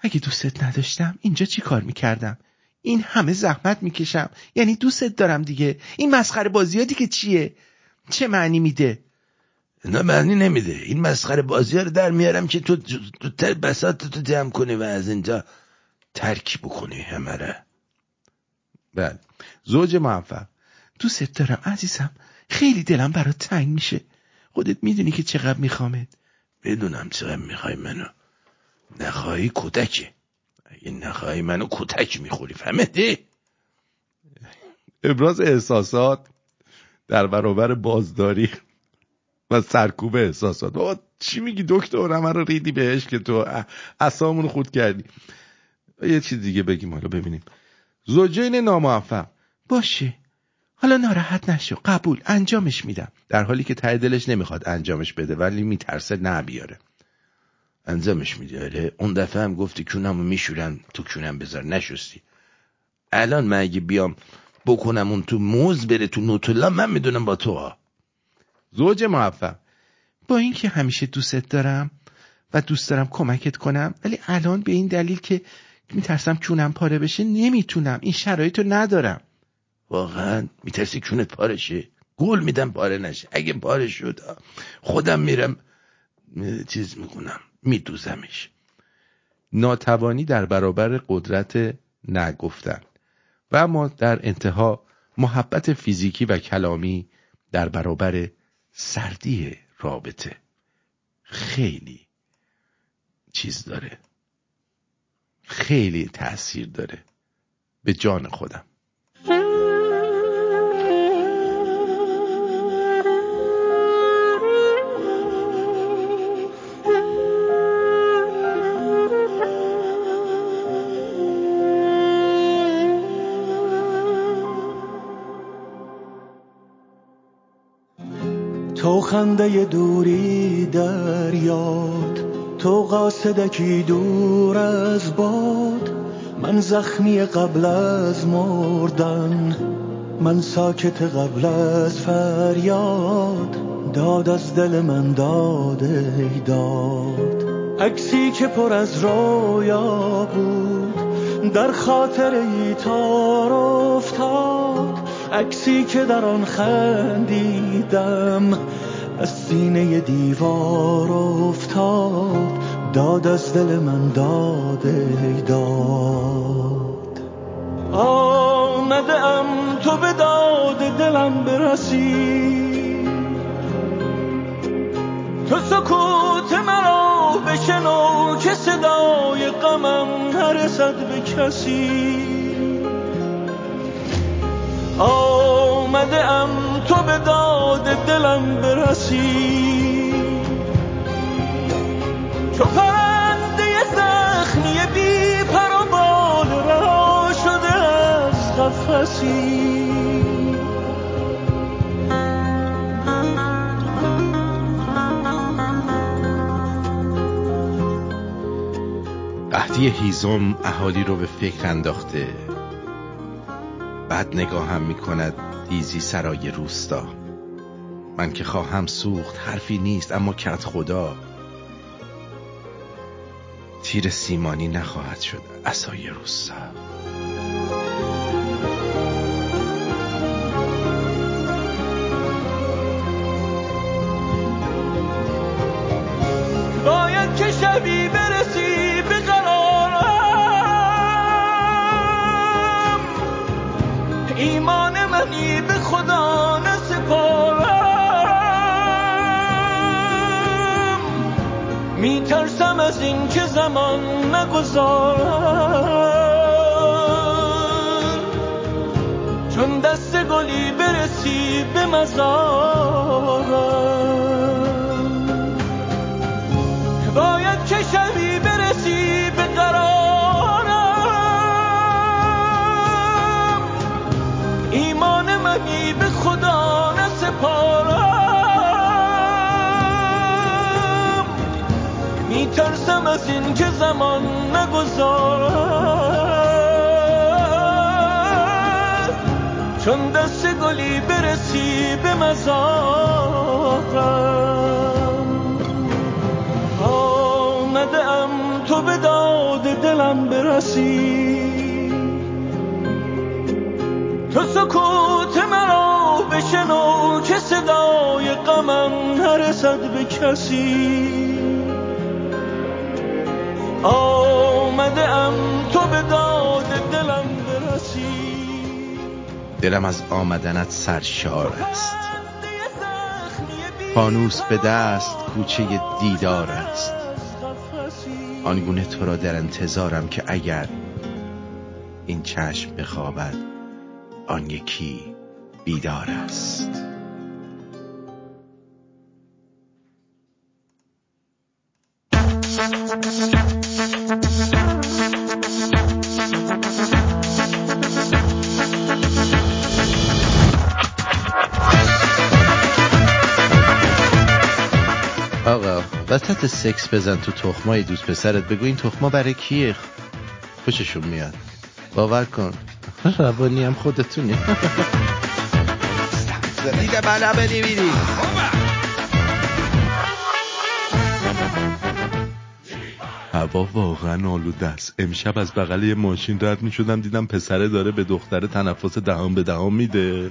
اگه دوستت نداشتم اینجا چی کار می‌کردم؟ این همه زحمت می‌کشم. یعنی دوستت دارم دیگه. این مسخره بازی که چیه؟ چه معنی میده؟ نه معنی نمیده. این مسخره بازی رو در میارم که تو تو بسات تو جمع کنی و از اینجا ترکی بکنی همه بله. زوج موفق دوست دارم عزیزم خیلی دلم برات تنگ میشه. خودت می‌دونی که چقدر میخوامت. بدونم چقدر می‌خوای منو. نخواهی کودکه اگه نخواهی منو کتک می‌خوری فهمده ابراز احساسات در برابر بازداری و سرکوب احساسات. بابا چی میگی؟ دکتر همه رو ریدی بهش که تو اصامون خود کردی. یه چیز دیگه بگیم حالا ببینیم. زوجین ناموفق. باشه. حالا ناراحت نشو. قبول. انجامش میدم. در حالی که ته دلش نمی‌خواد انجامش بده ولی میترسه نه بیاره. انجامش میده. اون دفعه هم گفتی کونمو میشورن تو کونم بذار. نشستی. الان من اگه بیام بکنم اون تو موز بره تو نوتلا من می‌دونم با تو ها زوج موفق. با اینکه همیشه دوستت دارم و دوست دارم کمکت کنم ولی الان به این دلیل که میترسم کونم پاره بشه نمی‌تونم. این شرایط ندارم. واقعا میترسی کونت پاره شه؟ گول میدم پاره نشه. اگه پاره شد خودم میرم چیز می‌کنم میدوزمش. ناتوانی در برابر قدرت نگفتن. و اما در انتها محبت فیزیکی و کلامی در برابر سردی رابطه. خیلی چیز داره. خیلی تاثیر داره به جان خودم. تو خنده دوری در یاد تو قاصدکی دور از باد من زخمی قبل از مردن من ساکت قبل از فریاد داد از دل من داده داد. عکسی که پر از رویا بود در خاطر ای تار افتاد. عکسی که در آن خندیدم از سینه دیوار افتاد داد از دل من داده داد. آمده ام تو به داد دلم برسی. تو سکوت مرا بشنو که صدای غمم نرسد به کسی. آمده ام تو به داد دلم برسی. چو پرنده زخمی بی پر و بال رها شده از قفسی. قحطی هیزم اهالی رو به فکر انداخته. بعد نگاهم می‌کند دیزی سرای روستا. من که خواهم سوخت حرفی نیست اما کت خدا. تیر سیمانی نخواهد شد. اسای روستا چون دست گلی برسی به مزارم مزارم آمده ام تو به داد دلم برسی. تو سکوت مرا بشنو که صدای غمم نرسد به کسی. آمده ام تو به داد دلم برسی. دلم از آمدنت سرشار است. فانوس به دست کوچه دیدار است. آنگونه تو را در انتظارم که اگر این چشم بخوابد آن یکی بیدار است. وسط سکس بزن تو تخمای دوست پسرت. بگو این تخما برای کیه؟ خوششون میاد. باور کن. روانی هم خودتونی دیگه بلا بدی بیدی هوا واقعا آلوده است. امشب از بغل یه ماشین رد می شدم دیدم پسره داره به دختره تنفس دهان به دهان میده.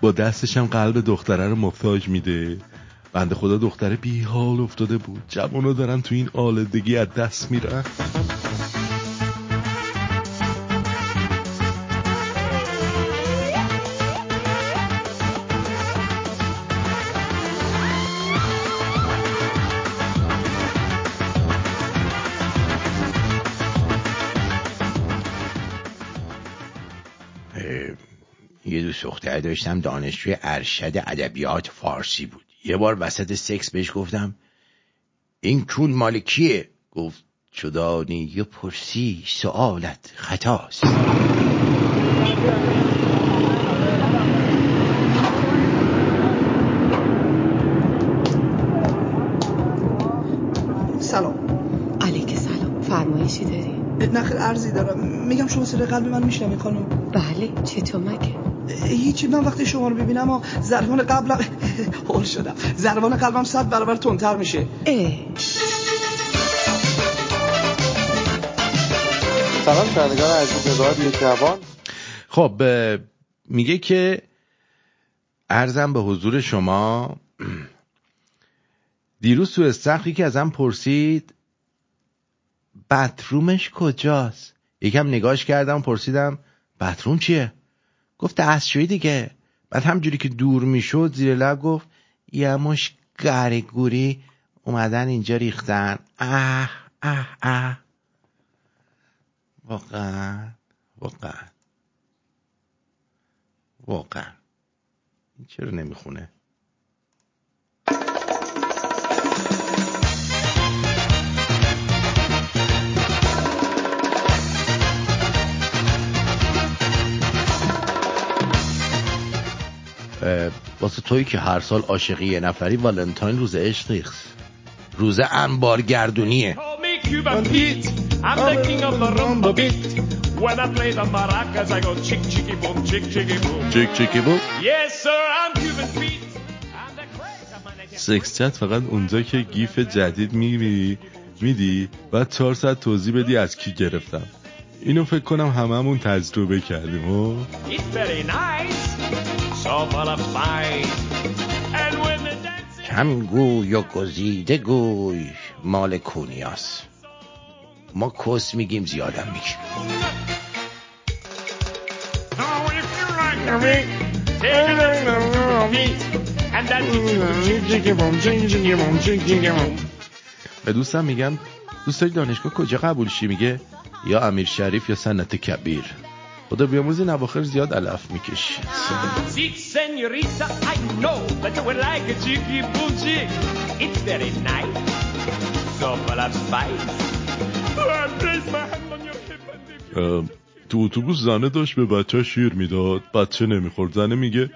با دستش هم قلب دختره رو مفاج میده. بند خدا دختر بی حال افتاده بود. جوانو دارن تو این آلدگی از دست میرن. یه دوست دختر داشتم دانشجوی ارشد ادبیات فارسی بود. یه بار وسط سکس بهش گفتم این کون مال کیه؟ گفت چدانی یه پرسی سوالت خطاست. ارزی دارم. میگم شما سر قلب من میشنم خانم. بله چطور مگه؟ هیچی من وقتی شما رو ببینم و ضربان قلبم هول شدم. ضربان قلبم صد برابر تندتر میشه. اه. سلام شنوندگان عزیز رادیو جوان خب میگه که ارزم به حضور شما. دیروز تو استخری که ازم پرسید بطرومش کجاست؟ یکم نگاش کردم پرسیدم بطروم چیه؟ گفت دستشویی دیگه. بعد همجوری که دور می‌شد زیر لب گفت یه مش گوری اومدن اینجا ریختن. اه اه اه. واقعا واقعا. واقعا. چرا نمی‌خونه؟ واسه تویی که هر سال عاشقی یه نفری والنتاین روز عشق نیست روز انبار گردونیه I'm the king of the rumba beat. When I play the maracas, I go chick chicky boom, chick chicky boom. چک چکی بود Yes, sir, I'm Cuban Pete. I'm the craze of my nigga. سکس چت فقط اونجا که گیف جدید می‌بینی میدی بعد چهار ساعت توضیح بدی از کی گرفتم اینو فکر کنم هممون تجربه کردیم و It's very nice, کم گوی و گزیده گوی مال کونیاس. ما کس میگیم زیادم میگیم. به دوستم میگم دوست دانشگاه کجا قبول شی؟ میگه یا امیر شریف یا سنت کبیر. خدا بیاموزی این اواخر زیاد علف می‌کشی. See, senorita, I know that you would like a cheeky boom chick. It's very nice, so full of spice. I place my hand on your hip and if you... اه، تو اتوبوس زنه داشت به بچه شیر می‌داد. بچه نمی‌خورد. زنه میگه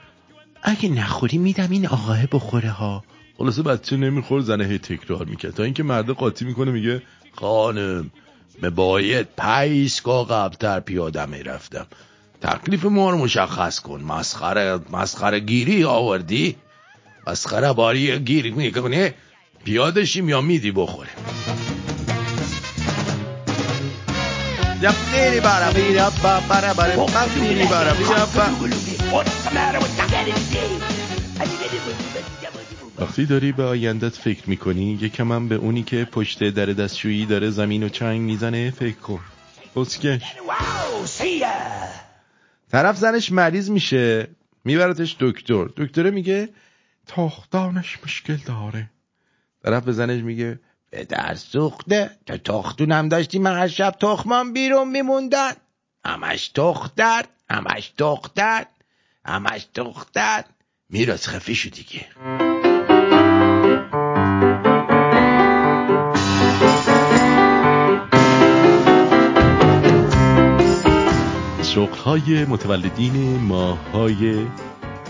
اگه نخوری میدم این آقاه بخوره ها. خلاصه بچه نمی‌خورد. زنه هی تکرار می‌کرد. تا اینکه مرده قاطی می‌کنه میگه خانم به باید پیسکا قبلتر پیاده می‌رفتم. تکلیف ما رو مشخص کن. مسخره مسخره گیری آوردی؟ مسخره باری گیری می‌کنه پیاده شیم یا میدی بخوره یا بیری برا بیرا با برا وقتی داری به آیندت فکر می‌کنی؟ یکم هم به اونی که پشت در دستشویی داره زمین و چنگ می‌زنه فکر کن. بسکش طرف زنش مریض میشه. میبرتش دکتر. دکتره میگه تاختانش مشکل داره. طرف به زنش میگه به در سوخته تا تختونم داشتیم هر شب تخمان بیرون میموندن. همش دختر همش دختر همش دختر میراز خفه شو دیگه. شغلهای متولدین ماهای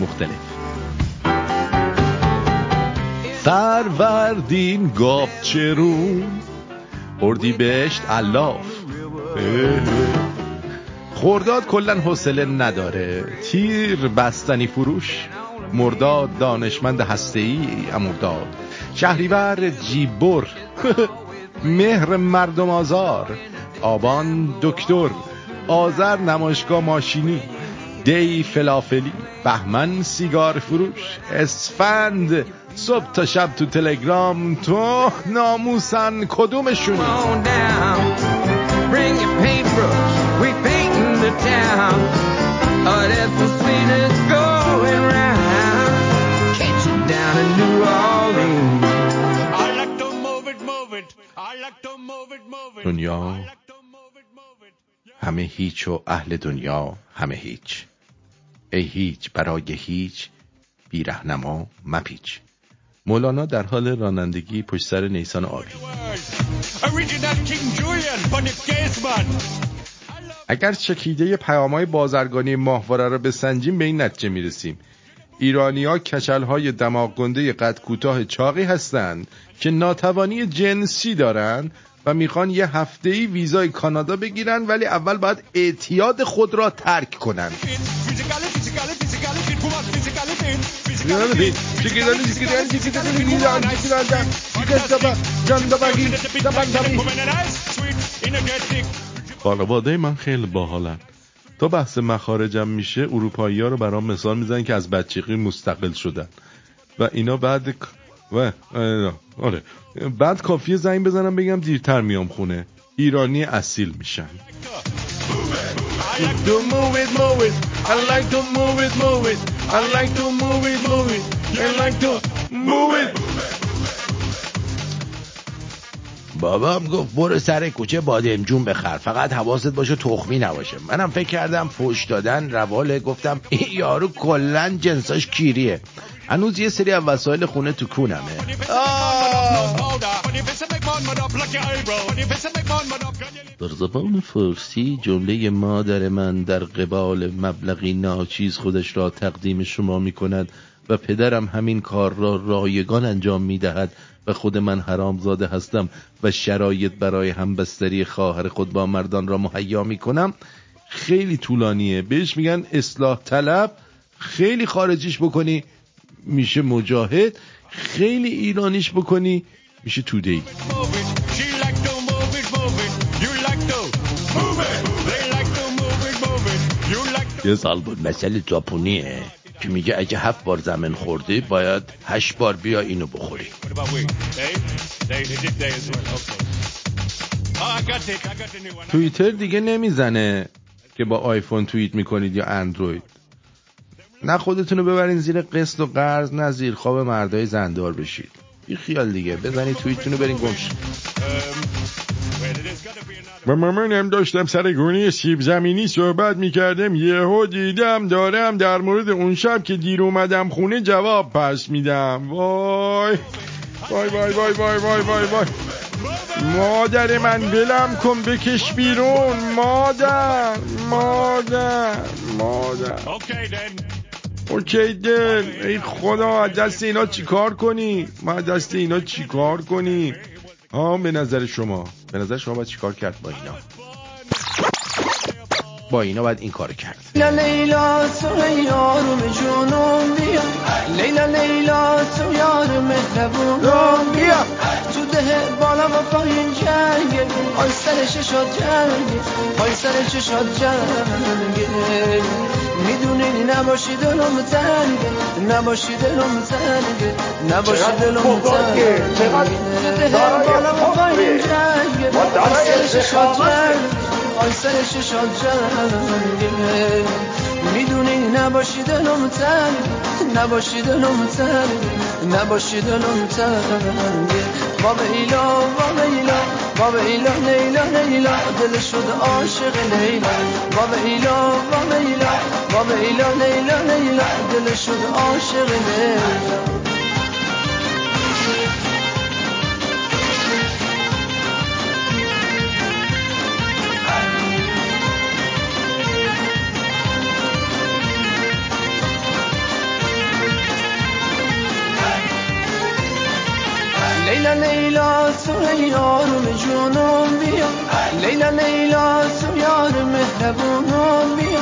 مختلف. فروردین گابچرون اردی بهشت الاف خورداد کلا حوصله نداره تیر بستنی فروش. مرداد دانشمند هسته‌ای امرداد شهریور جیبر. مهر مردم آزار. آبان دکتر. آذر نمایشگاه ماشینی. دی فلافلی. بهمن سیگار فروش. اسفند. صبح تا شب تو تلگرام. تو ناموسن کدومشونی. Bring your the دنیا همه هیچ و اهل دنیا همه هیچ. ای هیچ برای هیچ بی رهنما مپیچ. مولانا در حال رانندگی پشت سر نیسان آبی اگر چکیده پیامهای بازرگانی ماهواره را بسنجیم به این نتیجه می‌رسیم. ایرانیا کچل های دماغ گنده قد کوتاه چاقی هستند. که ناتوانی جنسی دارند و می‌خوان یه هفته ای ویزای کانادا بگیرن ولی اول باید اعتیاد خود را ترک کنن. خانواده من خیلی باحالن. تا بحث مخارجم میشه اروپایی ها رو برام مثال می‌زنن که از بچگی مستقل شدن. و اینا بعد و آره. بعد کافیه زنگ بزنم بگم دیرتر میام خونه. ایرانی اصیل میشن. بابام گفت برو سر کوچه بادمجون بخر. فقط حواست باشه تخمی نباشه. منم فکر کردم فوش دادن رواله گفتم این یارو کلا جنساش کیریه. هنوز یه سری از وسایل خونه تو کونمه. در زبان فارسی جمله مادر من در قبال مبلغی ناچیز خودش را تقدیم شما می کند و پدرم همین کار را رایگان انجام می دهد و خود من حرام زاده هستم و شرایط برای همبستری خواهر خود با مردان را مهیا می کنم. خیلی طولانیه. بهش میگن اصلاح طلب. خیلی خارجیش بکنی. میشه مجاهد خیلی ایرانیش بکنی میشه تودهی یه سال بود مسئله ژاپنیه. که میگه اگه هفت بار زمین خوردی باید هشت بار بیا اینو بخوری. توییتر دیگه نمی‌زنه که با آیفون توییت می‌کنید یا اندروید. نه خودتونو ببرین زیر قسط و قرض نه زیر خواب مردای زندار بشید. بی خیال دیگه. بزنید توییتونو برین گمش. با مامانم داشتم سر گونه سیب زمینی صحبت می‌کردم. یهو دیدم دارم در مورد اون شب که دیر اومدم خونه جواب پس میدم. وای. وای وای وای وای وای وای وای. مادر من بلم کن بکش بیرون. مادر مادر مادر. اوکی دل. ای خدا دست اینا چیکار کنی؟ ما دست اینا چیکار کنی؟ ها به نظر شما. به نظر شما باید چیکار کرد با اینا؟ با اینا باید این کار کرد. لیلا لیلا تو یارم جونم بیا. لیلا لیلا تو یار مهربونم بیا. تو ده بالا و پایین جنگ. آی سر چشات جنگ. آی سر چشات جنگ. می‌دونی نباشی دلم تنگ نباشی دلم تنگ نباشی دلم تنگ تو ده بالا و پایین جنگ آی سر چشات جنگ آی سر ششات جنگه. می‌دونی نباشی دلم تنگ نباشی دلم تنگ نباشی دلم تنگه باب ایلا باب ایلا باب ایلا نیلا نیلا دل شد عاشق لیلا باب ایلا باب ایلا باب ایلا نیلا نیلا دل شد عاشق لیلا لیلا لیلا تو یارم جونم بیا. لیلا لیلا تو یار مهربونم بیا.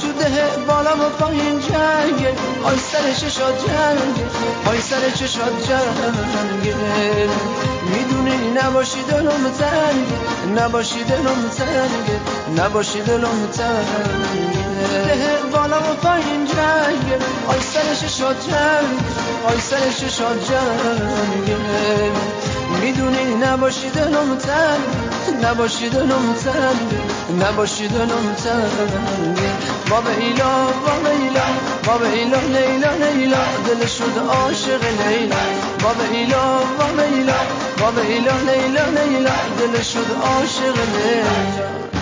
تو ده بالا و پایین جنگ آی سر چشات جنگ. آی سر چشات جنگ. می‌دونی نباشی دلم تنگ نباشی دلم تنگ نباشی دلم تنگ. ده بالا و پایین جنگ آی سر چشات جنگ. آی سر چشات جنگ. می‌دونی نباشی دلم تن نباشی دلم تن نباشی دلم تن. با بیلا با بیلا با بیلا لیلا لیلا. دل شد عاشق لیلا. با بیلا با بیلا با بیلا لیلا لیلا. دل شد عاشق لیلا.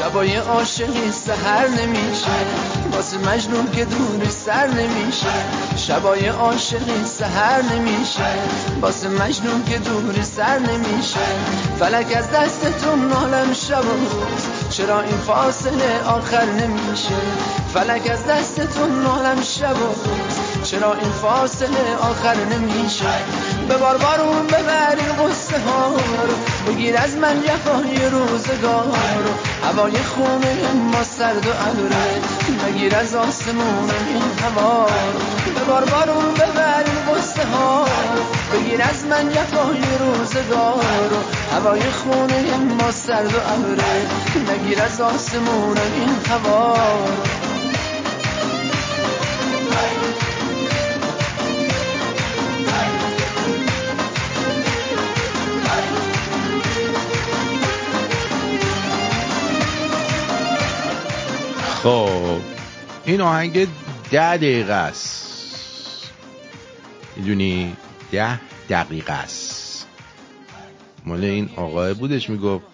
شبای عاشقی سهر نمیشه. واسه مجنون که دور سر نمیشه. شبای عاشقی سهر نمیشه. واسه مجنون که دور سر نمیشه. فلک از دستتون نالم شب و روز. چرا این فاصله آخر نمیشه؟ فلک از دستتون نالم شب و روز. چرا این فاصله آخر نمیشه؟ به بار بارون ببر این قصه ها رو بگیر از من جفای روزگار رو. هوای خونه ما سرد و ابره بگیر از آسمون این هوا رو. به بار بارون ببر این قصه ها رو بگیر از من جفای روزگار رو. هوای خونه ما سرد و ابره بگیر از آسمون این هوا رو. این آهنگ ده دقیقه است. می‌دونی؟ ده دقیقه است. مال این آقای بودش می‌گفت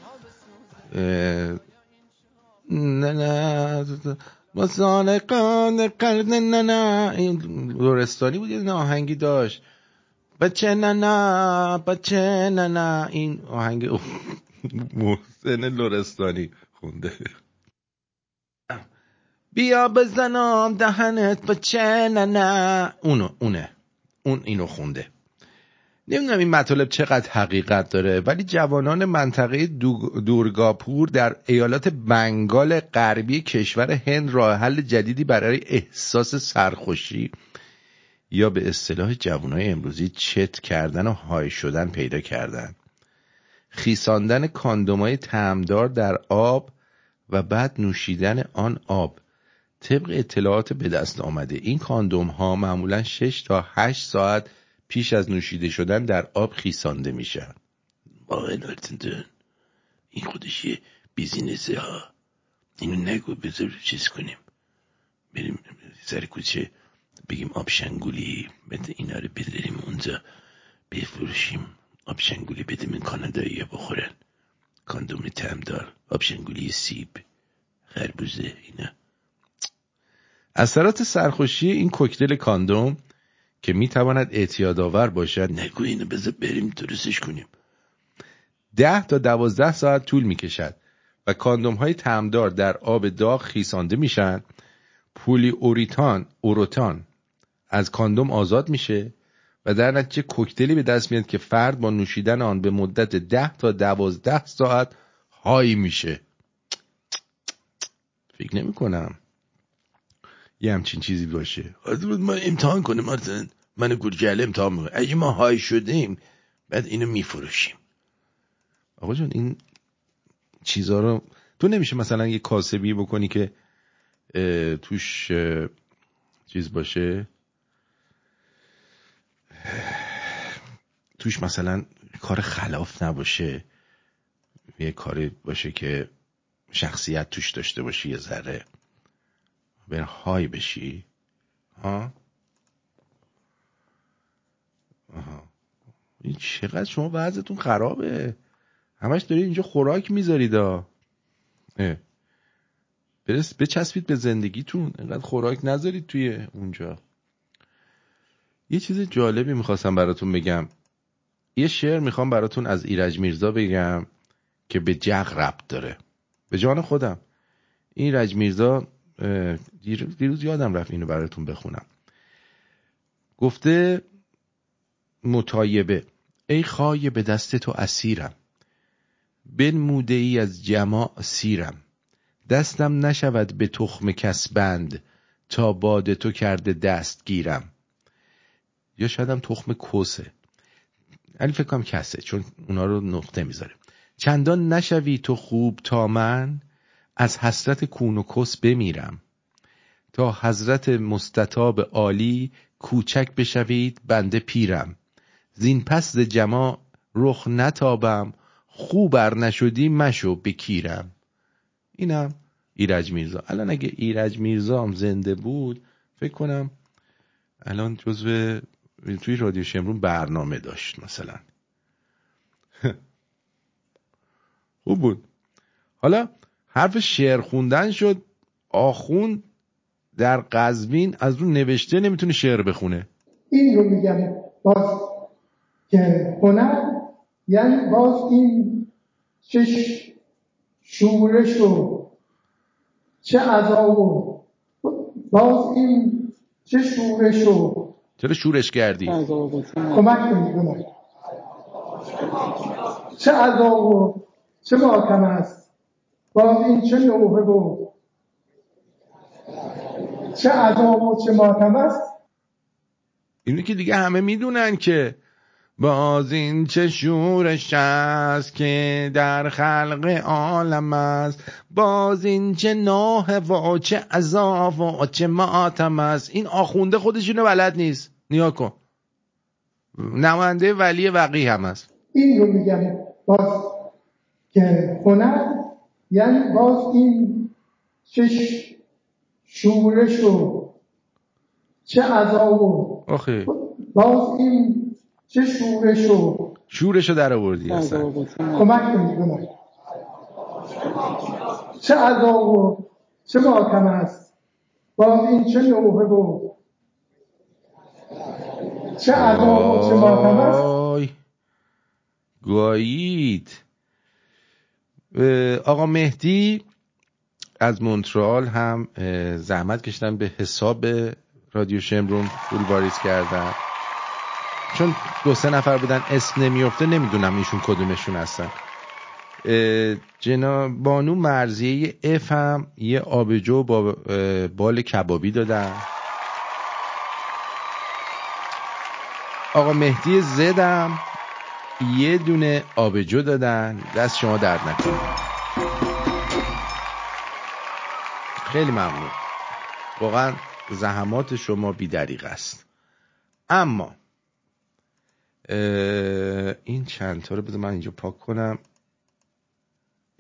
نه نه با سالقان قرد نه نه این لورستانی بود این آهنگی داشت. بچه نه نه بچه نه نه. این آهنگ محسن لورستانی خونده. بیا بزنم دهنت بچه نه نه. اونو اونه. اون اینو خونده. نمی‌دونم این مطالب چقدر حقیقت داره ولی جوانان منطقه دورگاپور در ایالات بنگال غربی کشور هند راه حل جدیدی برای احساس سرخوشی یا به اصطلاح جوانای امروزی چت کردن و های شدن پیدا کردن. خیساندن کاندومای تعمدار در آب و بعد نوشیدن آن آب. طبق اطلاعات به دست آمده این کاندوم ها معمولا 6 تا 8 ساعت پیش از نوشیده شدن در آب خیسانده میشن. آقای نارتندن این خودش یه بیزینسه ها. اینو نگو بذار چیز کنیم. بریم سر کوچه بگیم آب شنگولی بده اینا رو بداریم اونجا بفروشیم آب شنگولی بده من کانادایی بخورن. کاندوم تمدار آب شنگولی سیب خربوزه اینا. اثرات سرخوشی این کوکتل کاندوم که می‌تواند اعتیادآور باشد. نگو اینو بذار بریم درستش کنیم. ده تا دوازده ساعت طول می‌کشد و کاندوم های تمدار در آب داغ خیسانده میشن. پولی اوریتان اوروتان از کاندوم آزاد میشه و در نتیجه کوکتلی به دست میاد که فرد با نوشیدن آن به مدت ده تا دوازده ساعت های میشه. فکر نمی کنم یه همچین چیزی باشه. ما امتحان کنیم مارتن من گرگل امتحان می‌کنم اگه ما های شدیم بعد اینو میفروشیم. آقا جان این چیزا رو تو نمیشه مثلا یه کاسبی بکنی که توش چیز باشه؟ توش مثلا کار خلاف نباشه. یه کاری باشه که شخصیت توش داشته باشی یه ذره. بر های بشی. ها آها. این چقدر شما وضعتون خرابه. همش دارید اینجا خوراک می‌ذارید ها. برس بچسبید به زندگیتون. اینقدر خوراک نذارید توی اونجا. یه چیز جالبی می‌خواستم براتون بگم. یه شعر می‌خوام براتون از ایرج میرزا بگم که به جغ ربط داره. به جان خودم. این ایرج میرزا دیروز یادم رفت اینو براتون بخونم. گفته متایبه ای خواهی به دست تو اسیرم. بنموده ای از جماع سیرم دستم نشود به تخم کس بند تا باد تو کرده دست گیرم. یا شایدم تخم کسه علی فکر کسه چون اونا رو نقطه می‌ذاره. چندان نشوی تو خوب تا من از حسرت کون و کس بمیرم. تا حضرت مستطاب عالی کوچک بشوید بنده پیرم. زین پس ز جما رخ نتابم خوبر نشدی مشو بکیرم. اینم ایرج میرزا. الان اگه ایرج میرزا هم زنده بود فکر کنم الان جزو توی رادیو شمرون برنامه داشت مثلا. خوب بود. حالا حرف شعر خوندن شد آخون در قزوین از اون نوشته نمی‌تونه شعر بخونه. این رو میگم باز که هنر یعنی باز این چه شورش و چه عذاب و باز این چه شورش و چرا شورش کردی؟ کمک کنید چه عذاب و چه ماتم است؟ باز این چه نوحه و چه عذاب و چه ماتم است؟ اینو که دیگه همه می‌دونن که باز این چه شورش است که در خلق عالم است. باز این چه ناه و چه عذاب و چه ماتم است. این آخونده خودش اینو بلد نیست. نیا کن. نماینده ولی وقی هم است. این رو میگم. باز که هنر یعنی باز این چه شورش و چه عذاب و آخه. باز این چه شورش و شورشو در آوردی اصلا. کمک کنید چه عذاب و چه ماتم است. باز این چه نوحه و چه عذاب و چه ماتم است. گایید آقا مهدی از مونترال هم زحمت کشتن به حساب رادیو شمرون پول واریز کردن. چون دو سه نفر بودن اسم نمیفته نمی‌دونم ایشون کدومشون هستن. جناب بانو مرزیه اف هم یه آبجو با بال کبابی دادن. آقا مهدی زدم یه دونه آبجو دادن. دست شما درد نکنه. خیلی ممنون. واقعا زحمات شما بیدریق است. اما این چند تا رو بذار من اینجا پاک کنم.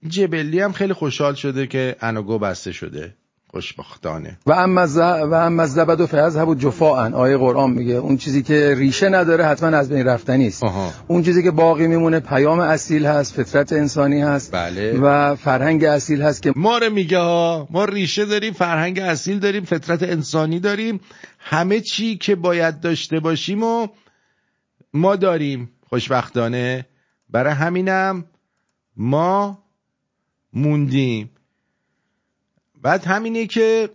جبلی هم خیلی خوشحال شده که اناگو بسته شده. خوشبختانه. و اما ز... و اما زبد و فیض هبو جفاءن. آیه قرآن میگه اون چیزی که ریشه نداره حتما از بین رفتنی است. اون چیزی که باقی میمونه پیام اصیل هست فطرت انسانی هست بله. و فرهنگ اصیل هست که ما رو میگه ها ما ریشه داریم فرهنگ اصیل داریم فطرت انسانی داریم. همه چی که باید داشته باشیم و ما داریم. خوشبختانه. برای همینم ما موندیم. بعد همینه که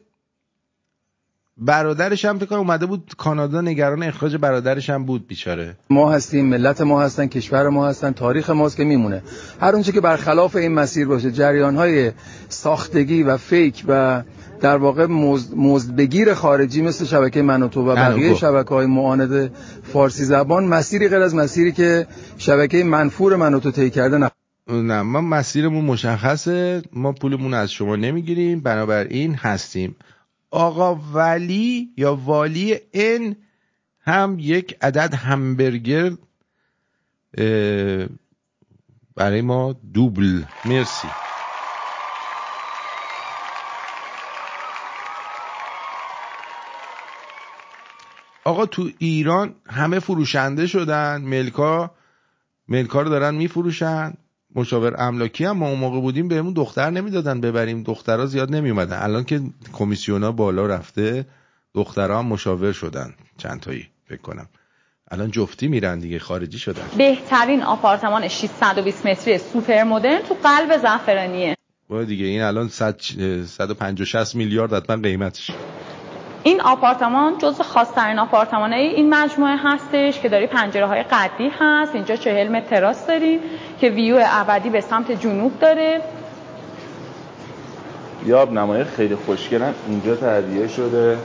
برادرش هم فکر اومده بود کانادا نگران اخراج برادرش هم بود بیچاره. ما هستیم ملت ما هستن کشور ما هستن تاریخ ماست که میمونه. هر اونچه که برخلاف این مسیر باشه جریان های ساختگی و فیک و در واقع مزد بگیر خارجی مثل شبکه منوتو و بقیه شبکه های معاند فارسی زبان مسیری غیر از مسیری که شبکه منفور منوتو طی کرده نه نه ما مسیرمون مشخصه. ما پولمون از شما نمی‌گیریم. بنابراین هستیم. آقا ولی یا والی ان هم یک عدد همبرگر برای ما دوبل. مرسی. آقا تو ایران همه فروشنده شدن. ملکا ملکا رو دارن میفروشن. مشاور املاکی هم ما اون موقع بودیم بهمون دختر نمی‌دادن ببریم. دخترها زیاد نمی اومدن الان که کمیسیونا بالا رفته دخترها هم مشاور شدن. چند تایی فکر کنم. الان جفتی میرن دیگه خارجی شدن. بهترین آپارتمان 620 متری سوپر مدرن تو قلب زعفرانیه. با دیگه این الان 150 میلیارد حتما قیمتش. این آپارتمان جز خاصترین آپارتمان این مجموعه هستش که داری پنجره های قدی هست. اینجا چهل متر تراس داریم که ویو ابدی به سمت جنوب داره. یاب نمایه خیلی خوشگلن. اینجا تهدیه شده.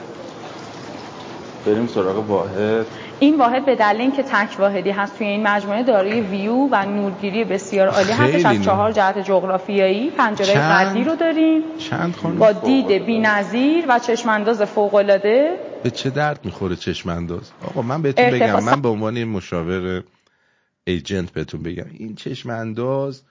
بریم سراغ واحد. این واحد به دلیل اینکه تک واحدی هست توی این مجموعه دارای ویو و نورگیری بسیار عالی هستش از چهار جهت جغرافیایی پنجره قدی رو داریم. چند با دید بی‌نظیر و چشمانداز فوق العاده به چه درد می‌خوره چشمانداز؟ آقا من بهتون بگم من به عنوان مشاور ایجنت بهتون بگم. این چشمانداز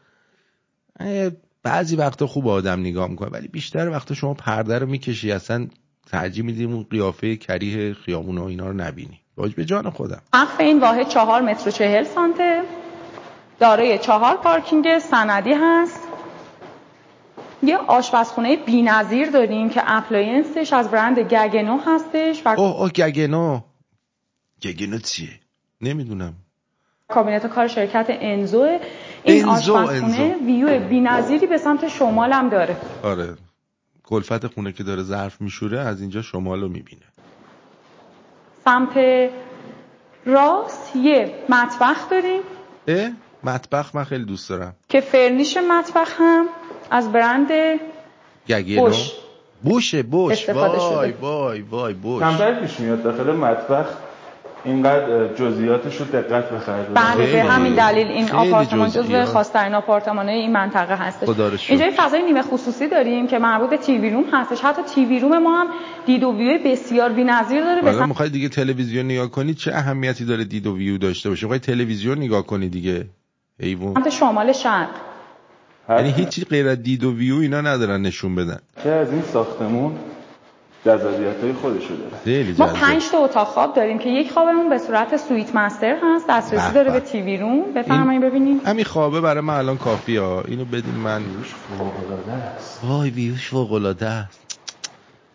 بعضی وقتا خوب آدم نگاه می‌کنه ولی بیشتر وقتا شما پرده رو می‌کشی اصلا ترجیح میدیم اون قیافه کریه خیامون و اینا رو نبینی. باج به جان خودم. سقف این واحد چهار متر و چهل سانته. دارای چهار پارکینگ سندی هست. یه آشپزخونه بی‌نظیر داریم که appliance ش از برند Gaggenau هستش و اوه اوه Gaggenau. Gaggenau چیه؟ نمی‌دونم. کابینت کار شرکت انزو. این انزو، آشپزخونه انزو. ویو بی‌نظیری به سمت شمال هم داره. آره. کلفت خونه که داره ظرف میشوره از اینجا شمال رو می‌بینه. سمت راست یه مطبخ داریم. اه مطبخ من خیلی دوست دارم. که فرنیش مطبخ هم از برند بوش. بوشه بوش. وای. وای وای بوش. کمتر پیش میاد داخل مطبخ. اینقدر جزئیاتش رو دقت بخرید. بله به همین دلیل این آپارتمان جزو جزئیات. خاصترین آپارتمان این منطقه هستش. اینجا یه فضای نیمه خصوصی داریم که مربوط به تیوی روم هستش. حتی تیوی روم ما هم دید و ویو بسیار بی‌نظیر داره. به حالا می‌خوای دیگه تلویزیون نگاه کنی چه اهمیتی داره دید و ویو داشته باشه؟ می‌خوای تلویزیون نگاه کنی دیگه ایوون سمت شمال شرق. یعنی هیچی غیر از دید و ویو اینا ندارن نشون بدن. چه از این ساختمون؟ جذابیت های خودشو داره. ما پنج تا اتاق خواب داریم که یک خوابمون به صورت سویت master هست. دسترسی داره به. TV room. بفرمایید ببینیم. همین خوابه برای من الان کافیه. ها اینو بدین من. وای ویوش فوق العاده است.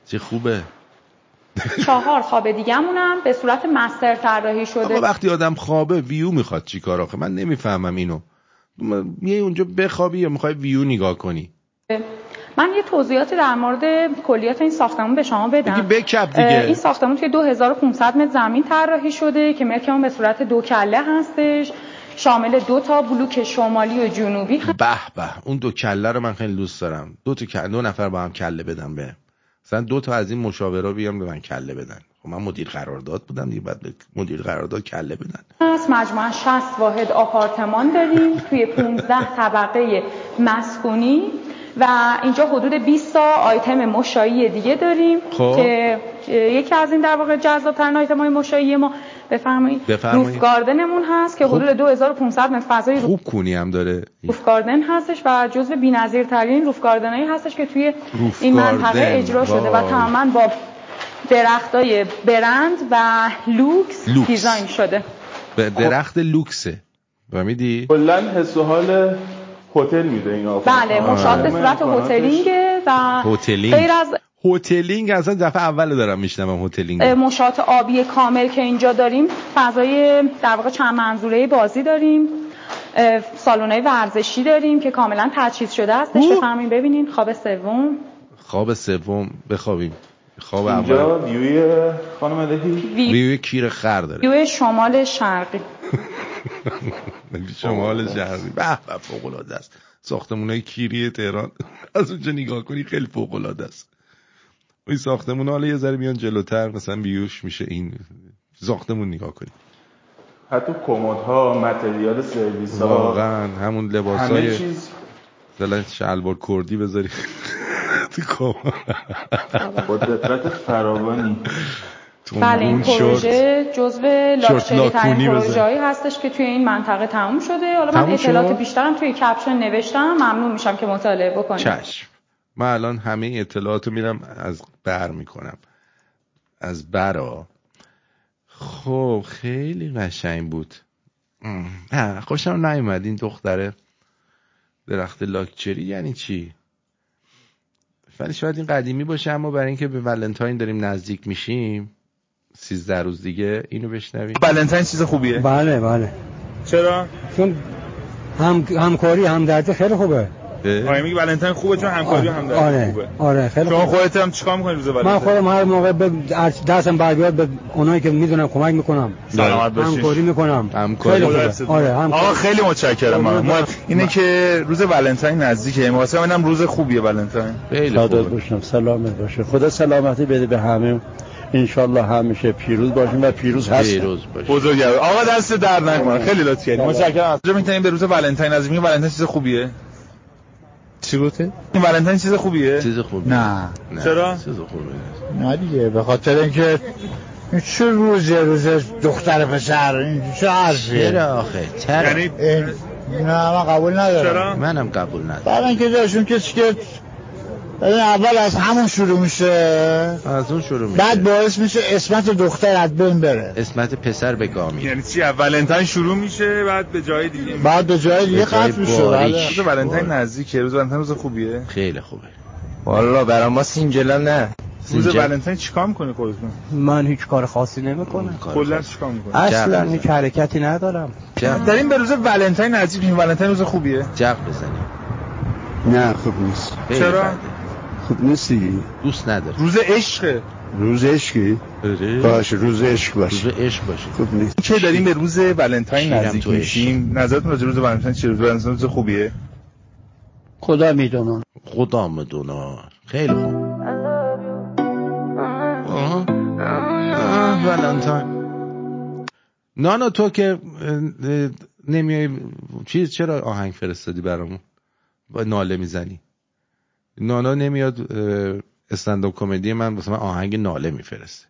چه خوبه. چهار خواب دیگه‌مون هم به صورت مستر طراحی شده. وقتی آدم خوابه ویو می‌خواد چیکار آخه؟ من نمی‌فهمم اینو. میای اونجا بخوابی یا می‌خوای ویو نگاه کنی؟ من یه توضیحاتی در مورد کلیات این ساختمون به شما بدم. دیگه. دیگه. این ساختمون توی 2500 متر زمین طراحی شده که ملکمون به صورت دو کله هستش. شامل دو تا بلوک شمالی و جنوبی به به اون دو کله رو من خیلی دوست دارم. دو تا کله دو نفر با هم کله بدم به. مثلا دو تا از این مشاورا بیام به من کله بدن. خب من مدیر قرارداد بودم دیگه بعد مدیر قرارداد کله بدن. هست مجموعا 60 واحد آپارتمان داریم. توی 15 طبقه مسکونی. و اینجا حدود 20 تا آیتم مشایی دیگه داریم خب. که یکی از این در واقع جذاب‌ترین آیتم های مشایی ما بفرمایید. روف گاردنمون هست که حدود 2500 متر فضای روف خوب کونی هم داره روف گاردن هستش و جزو بی‌نظیرترین روف گاردنایی هستش که توی این منطقه. اجرا شده و. تماما با درختای برند و لوکس, لوکس. دیزاین شده به درخت لوکسه فهمیدی کلا حس و حال هتل میده این آپارتمان بله مشاهد به صورت هتلینگه و هتلینگ. غیر از هتلینگ اصلا دفعه اول دارم میشنوم هتلینگ اه، مشاهات آبی کامل که اینجا داریم فضای در واقع چند منظوره بازی داریم سالن‌های ورزشی داریم که کاملا تجهیز شده اوه. بفرمایید ببینین خواب سوم. خواب سوم بخوابیم. خواب اینجا اول. ویوی خانم دهی وی- ویو کیر خر داره. ویو شمال شرقی. شمال شهری به به فوق العاده است. ساختمونای کیری تهران. از اونجا نگاه کنی خیلی فوق العاده است. این ساختمون حالا یه ذره بیان جلوتر مثلا بیوش میشه این ساختمون نگاه کنی. حتی کمدها متریال سرویس ها واقعا همون همه لباسای چیز. مثلا شلوار کردی بذاری. تو کام با دقت فراوانی. بله این پروژه جزو لاکچری ترین. پروژه‌ای هستش که توی این منطقه تموم شده. حالا من اطلاعات؟ بیشترم توی کپشن نوشتم. ممنون میشم که مطالعه بکنید. چشم. من الان همه اطلاعات رو میرم از بر می‌کنم. از برا خب خیلی قشنگ بود. خوشم نیومد. این دختره درخت لاکچری یعنی چی؟ ولی شاید این قدیمی باشه اما برای اینکه به ولنتاین داریم نزدیک میشیم سیزده روز دیگه اینو بشنویم. ولنتاین چیز خوبیه؟ بله بله. چرا؟ چون هم همکاری همدردی خیلی خوبه. آره میگی ولنتاین خوبه چون همکاری و همدردی آره خوبه. آره خیلی شما خوبه. خودت هم چیکار می‌کنی روز من ولنتاین خودم هر موقع به دستم بر بیاد به اونایی که می‌دونم کمک می‌کنم. سلامت باشی. همکاری می‌کنم. همکاری خیلی خوبه. آره. همکاری. آقا خیلی متشکرم. من ما اینه که روز ولنتاین نزدیکه واسه منم روز خوبیه ولنتاین سعادت باشم. سلامت باشه. خدا سلامتی بده به همه. انشالله همیشه پیروز باشیم و پیروز هستیم. بزرگوار. آقا دست در نکنه. خیلی لطف کردی. متشکرم. از می‌تونیم به روز ولنتاین از میگه ولنتاین چیز خوبیه؟ چی گفته؟ این ولنتاین چیز خوبیه؟ چیز خوبیه. نه. چرا؟ چیز خوبیه. نه دیگه به خاطر اینکه این چه روزه روز دختر پسر این چه حرفیه چرا آخه؟ چرا؟ یعنی این نه من قبول ندارم. منم قبول ندارم. برای اینکه داشون کسی که اول از همون شروع میشه. از اون شروع میشه. بعد باعث میشه اسمت دختر از بین بره. اسمت پسر به گامی. یعنی چی؟ ولنتاین شروع میشه بعد به جای دیگه بعد به جای دیگه قطع میشه بله. روز ولنتاین نزدیکه. روز ولنتاین روز خوبیه؟ خیلی خوبه. والا برای ما سینجلا نه. روز ولنتاین چیکار می‌کنی خودتون؟ من هیچ کار خاصی نمی‌کنم. کلا چیکار می‌کنی؟ اصلا هیچ حرکتی ندارم. داریم به روز ولنتاین نزدیک میشیم. ولنتاین روز خوبیه. جق بزنیم. نه خوب نیست. چرا؟ خوب نیستی؟ دوست نداره روز عشقه. روز عشقی؟ باشه روز عشق باشه روز عشق باشه. خوب نیست. چه داریم؟ به روز ولنتاین نزدیک تو عشق. میشیم. نظرتون راجع به روز ولنتاین چیه؟ روز ولنتاین روز خوبیه؟ خدا می‌دونه خدا می‌دونه خیلی خوب. ولنتاین. نانا تو که نمیای چیز چرا آهنگ فرستادی برامون؟ با ناله می‌زنی. نانا نمیاد استنداپ کمدی من واسه من آهنگ ناله میفرسته.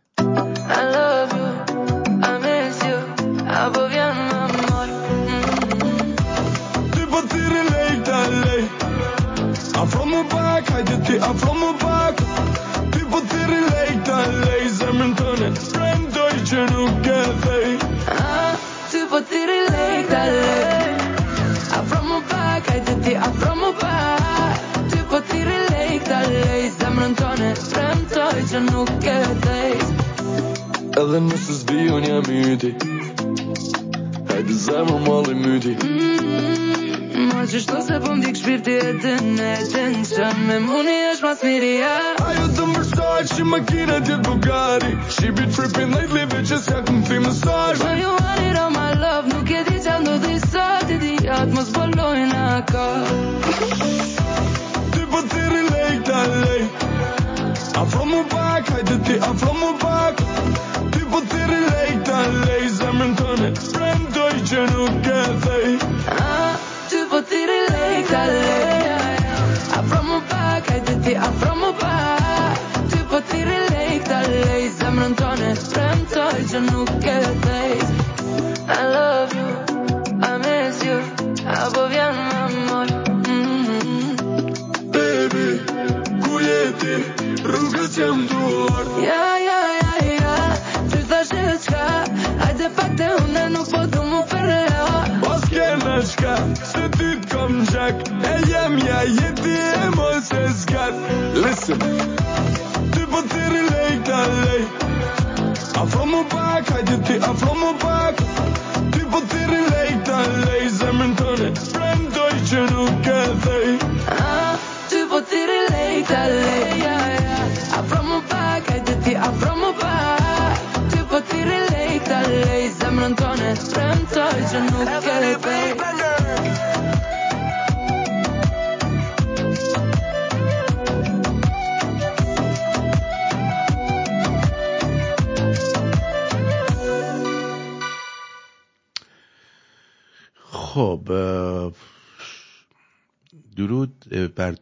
Që nuk e dhej Edhe nëse s'vi unë jam yti Hajde zemrë malli myti. Ma që shto se po m'dik shpirti e dën e dën Që me muni është mas miria Ajo të mbërshaj që makina tjetë Bugatti She be tripping lately bitches ja këm fi massage When you want it all my love Nuk e di qa ndodhi sot I di atë mos bolojnë aka Ty po thiri lejk dalej Afro aflăm un pac Hai de te aflăm un pac People te relate, dar lei Zamrântone Vrem doi genunchi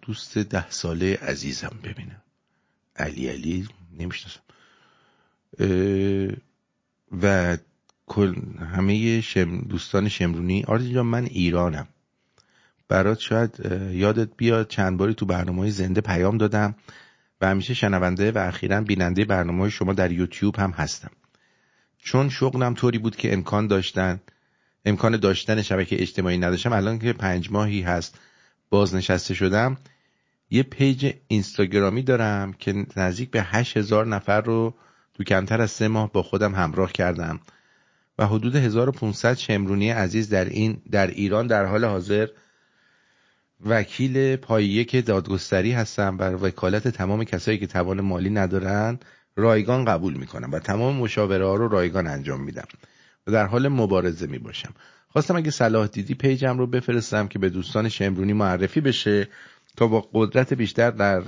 دوست ده ساله عزیزم ببینم. علی علی نمی‌شناسم. و همه شم دوستان شمرونی. آرزی جان من ایرانم. برات شاید یادت بیاد چند باری تو برنامه زنده پیام دادم و همیشه شنونده و اخیرا بیننده برنامه شما در یوتیوب هم هستم. چون شغلم طوری بود که امکان داشتن امکان داشتن شبکه اجتماعی نداشتم الان که پنج ماهی هست بازنشسته شدم یه پیج اینستاگرامی دارم که نزدیک به هشت هزار نفر رو تو کمتر از سه ماه با خودم همراه کردم. و حدود 1500 شمرونی عزیز در این در ایران در حال حاضر وکیل پایه که دادگستری هستم و وکالت تمام کسایی که توان مالی ندارن رایگان قبول می‌کنم و تمام مشاوره ها رو رایگان انجام میدم و در حال مبارزه می باشم خواستم اگه صلاح دیدی پیجم رو بفرستم که به دوستان شمرونی معرفی بشه. تا با قدرت بیشتر در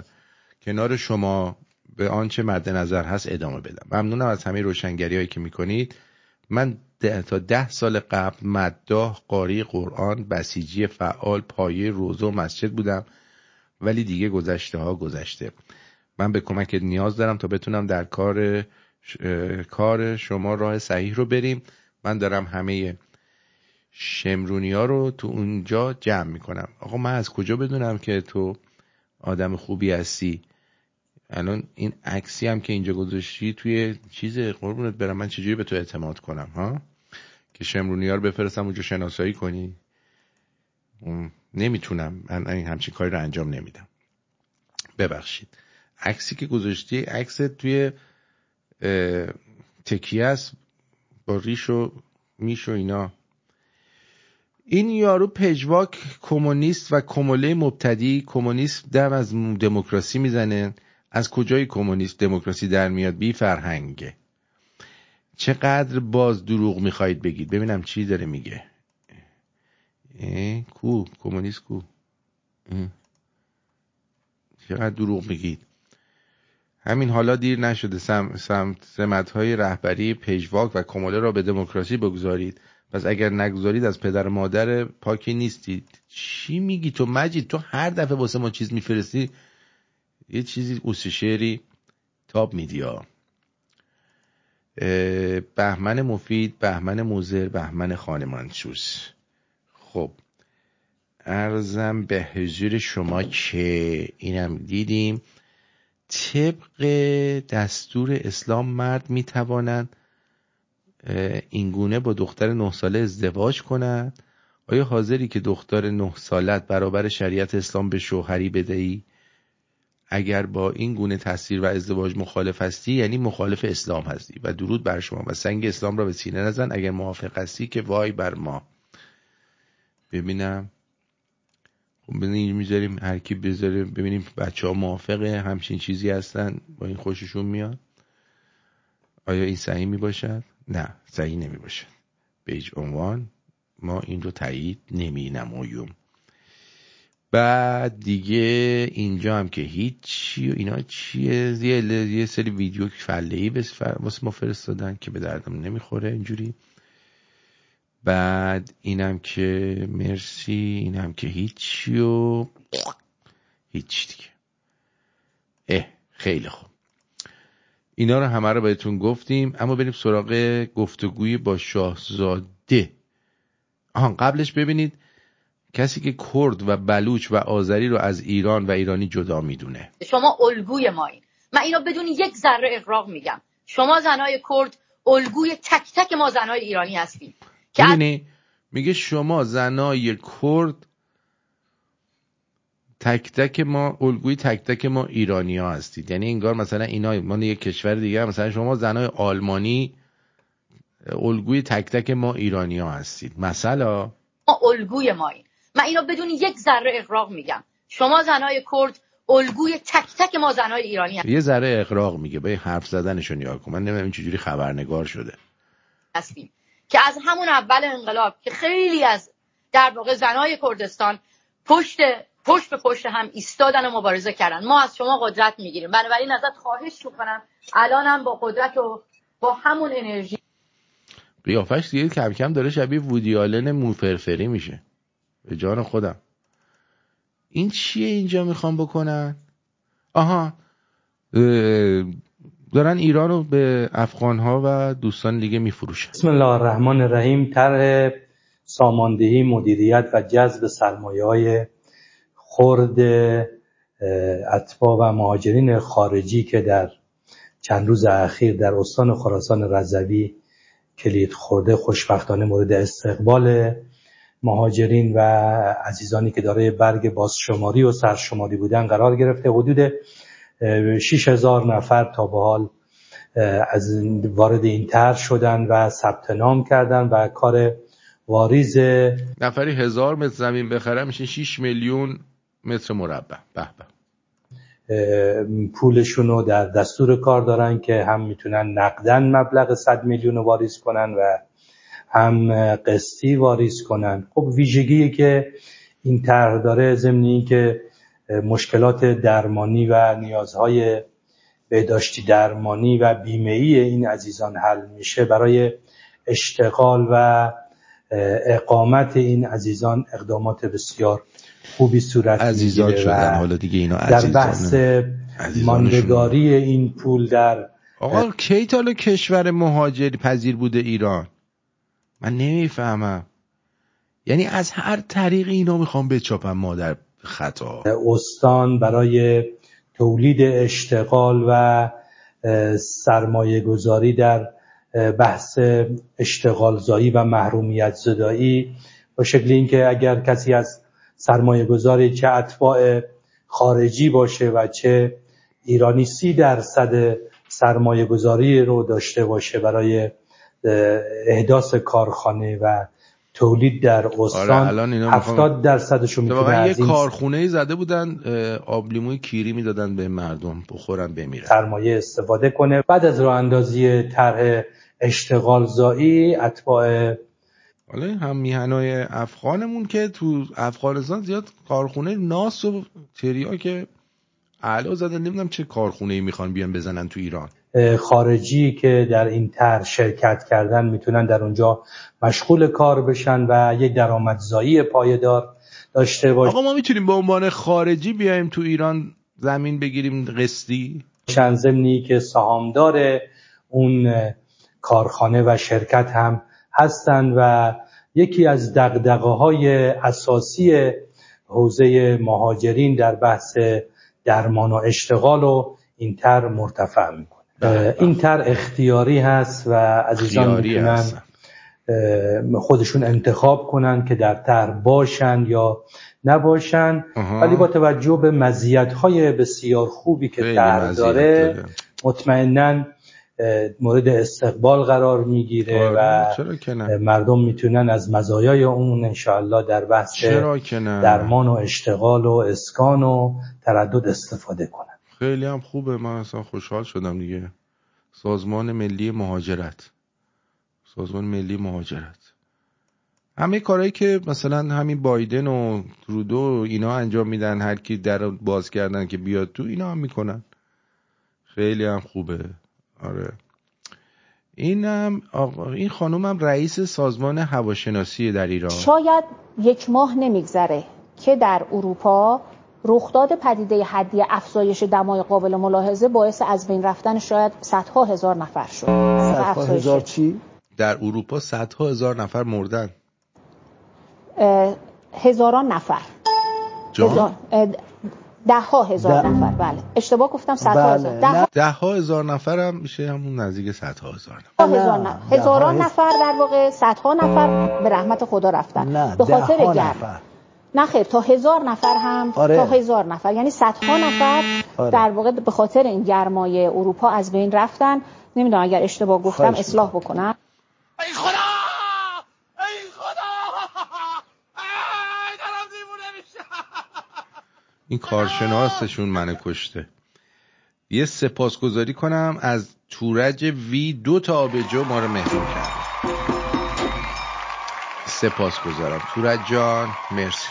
کنار شما به آنچه مد نظر هست ادامه بدم. ممنونم از همه روشنگری هایی که می‌کنید. من ده تا ده سال قبل مداح قاری قرآن بسیجی فعال پایه روزه و مسجد بودم ولی دیگه گذشته ها گذشته. من به کمکت نیاز دارم تا بتونم در کار اه، کار شما راه صحیح رو بریم. من دارم همه شمرونی ها رو تو اونجا جمع می‌کنم. آقا من از کجا بدونم که تو آدم خوبی هستی؟ الان این عکسی هم که اینجا گذاشتی توی چیز قربونت برم. من چجوری به تو اعتماد کنم ها؟ که شمرونی ها رو بفرستم اونجا شناسایی کنی؟ نمی‌تونم. من این همچین کاری رو انجام نمیدم. ببخشید. عکسی که گذاشتی عکس توی تکیه است. با ریش و میش و اینا. این یارو پژواک کمونیست و کموله مبتدی کمونیست دم از دموکراسی می‌زنه. از کجای کمونیست دموکراسی در میاد؟ بی فرهنگه. چقدر باز دروغ می‌خواهید بگید؟ ببینم چی داره میگه. کو؟ کمونیست کو. چقدر دروغ میگید؟ همین حالا دیر نشده سم، سم، سمتهای رهبری پژواک و کموله را به دموکراسی بگذارید. پس اگر نگذارید از پدر و مادر پاکی نیستید چی میگی تو مجید؟ تو هر دفعه واسه ما چیز میفرستی یه چیزی اوس شعری تاب میدی ها اه، بهمن مفید بهمن موزر بهمن خانمانسوز خب ارزم به حضور شما که اینم دیدیم طبق دستور اسلام مرد می‌توانند اینگونه با دختر نه ساله ازدواج کنند آیا حاضری که دختر نه سالت برابر شریعت اسلام به شوهری بدهی؟ اگر با این گونه تصویر و ازدواج مخالف هستی یعنی مخالف اسلام هستی. و درود بر شما. و سنگ اسلام را به سینه نزن. اگر موافق هستی که وای بر ما. ببینم. خب می‌ذاریم هر کی بذاره. ببینیم بچه ها موافقه. همچین چیزی هستن. با این خوششون میاد. آیا این صحیح می باشد؟ نه صحیح نمی باشد به هیچ عنوان ما این رو تایید نمی نماییم بعد دیگه اینجا هم که هیچی و اینا چیه؟ یه, یه سری ویدیو فله ای واسه ما فرستادن که به دردم نمی‌خوره اینجوری. بعد اینم که مرسی اینم که هیچی و هیچ دیگه. اه خیلی خوب. اینا رو همه رو بهتون گفتیم اما بریم سراغ گفتگوی با شاهزاده. آهان قبلش ببینید کسی که کرد و بلوچ و آذری رو از ایران و ایرانی جدا می‌دونه. شما الگوی مایین من اینو بدون یک ذره اقراق میگم. شما زنای کرد الگوی تک تک ما زنای ایرانی هستیم. که میگه شما زنای کرد تک تک ما الگوی تک تک ما ایرانی ها هستید. یعنی انگار مثلا اینا ما یک کشور دیگه مثلا شما زنای آلمانی الگوی تک تک ما ایرانی ها هستید. مثلا؟ ما الگوی مایین من اینو بدون یک ذره اقراق میگم. شما زنای کرد الگوی تک تک ما زنای ایرانی یه ذره اقراق میگه. به حرف زدنشو نگاه کن. من نمی‌دونم این چجوری خبرنگار شده. هستیم. که از همون اول انقلاب که خیلی از در واقع زنای کردستان پشت پشت به پشت هم ایستادن و مبارزه کردن. ما از شما قدرت می‌گیریم. بنابراین ازت خواهش می‌کنم الانم با قدرت و با همون انرژی. قیافش دیگه کم کم داره شبیه وودی آلن موفرفری میشه. به جان خودم. این چیه اینجا می‌خوام بکنن؟ آها. اه، دارن ایران رو به افغان ها و دوستان دیگه میفروشن. بسم الله الرحمن الرحیم. طرح ساماندهی مدیریت و جذب سرمایه های خرد اتباع و مهاجرین خارجی که در چند روز اخیر در استان خراسان رضوی کلید خورده خوشبختانه مورد استقبال مهاجرین و عزیزانی که دارای برگ بازشماری و سرشماری بودن قرار گرفته. حدود 6000 نفر تا به حال از وارد این طرح شدن و ثبت نام کردن و کار واریز نفری هزار متر زمین بخره میشه 6 میلیون متر مربع. به به. پولشون رو در دستور کار دارن که هم می‌تونن نقدن مبلغ 100 میلیون رو واریز کنن و هم قسطی واریز کنن. خب ویژگی که این طرح داره ضمن که مشکلات درمانی و نیازهای بهداشتی درمانی و بیمه‌ای این عزیزان حل میشه برای اشتغال و اقامت این عزیزان اقدامات بسیار خوبی صورت می‌گیره شدن. حالا دیگه اینا در بحث ماندگاری این پول در آقا کی تا کشور مهاجر پذیر بوده ایران؟ من نمی‌فهمم. یعنی از هر طریق اینا می‌خوام بچاپن ما در خطا. استان برای تولید اشتغال و سرمایه گذاری در بحث اشتغال زایی و محرومیت زدایی. با شکل اینکه اگر کسی از سرمایه گذاری چه اتباع خارجی باشه و چه ایرانی سی درصد سرمایه گذاری رو داشته باشه برای احداث کارخانه و تولید در استان. آره الان اینا میخوام- 70 درصدشو می‌تونه واقعا یه کارخونه ای زده بودن آبلیموی کیری می‌دادن به مردم بخورن بمیرن. سرمایه استفاده کنه. بعد از راه اندازی طرح اشتغال زایی اتباع حالا هم میهنای افغانمون که تو افغانستان زیاد کارخونه ناس و تریا که علا زدن نمی‌دونم چه کارخونه ای می‌خوان بیان بزنن تو ایران. خارجی که در این طرح شرکت کردن می‌تونن در اونجا مشغول کار بشن و یک درآمدزایی پایدار داشته باشن آقا ما می‌تونیم به عنوان خارجی بیایم تو ایران زمین بگیریم قسطی؟ ضمنی که سهامدار اون کارخانه و شرکت هم هستند و یکی از دقدقه های اساسی حوزه مهاجرین در بحث درمان و اشتغال و این تر مرتفع می‌کنه این تر اختیاری هست و عزیزان می‌تونن خودشون انتخاب کنن که در تر باشن یا نباشن. ولی با توجه به مزیت‌های بسیار خوبی که تر مزیت داره. مطمئنا مورد استقبال قرار می‌گیره و آره، نه؟ مردم می‌تونن از مزایای اون انشاءالله در بحث؟ درمان و اشتغال و اسکان و تردد استفاده کنن. خیلی هم خوبه. من اصلا خوشحال شدم دیگه. سازمان ملی مهاجرت. سازمان ملی مهاجرت. همه کارهایی که مثلا همین بایدن و ترودو و اینا انجام میدن هر کی در باز کردن که بیاد تو اینا هم می‌کنن. خیلی هم خوبه. آره. این هم آقا این خانوم هم رئیس سازمان هواشناسی در ایران. شاید یک ماه نمیگذره که در اروپا رخداد پدیده حدی افزایش دمای قابل ملاحظه باعث از بین رفتن شاید صدها هزار نفر شد. افزایش. چی؟ در اروپا صدها هزار نفر مردن. هزاران نفر. هزار- ده ها هزار ده- نفر بله. اشتباه گفتم صدها هزار. ده ها ده ها هزار نفر هم میشه همون نزدیک صدها هزار نفر. ده هزار نفر هزاران نفر در واقع صدها نفر به رحمت خدا رفتن. نه به خاطر ها گرم. نه خیر تا هزار نفر هم آره. تا هزار نفر. یعنی صدها نفر آره. در واقع به خاطر این گرمای اروپا از بین رفتن. نمی‌دونم اگر اشتباه گفتم اصلاح بکنم. این کارشناسشون منو کشته. یه سپاسگزاری کنم از تورج وی دو تا آبجو ما رو مهمون کرد سپاسگزارم. تورج جان مرسی.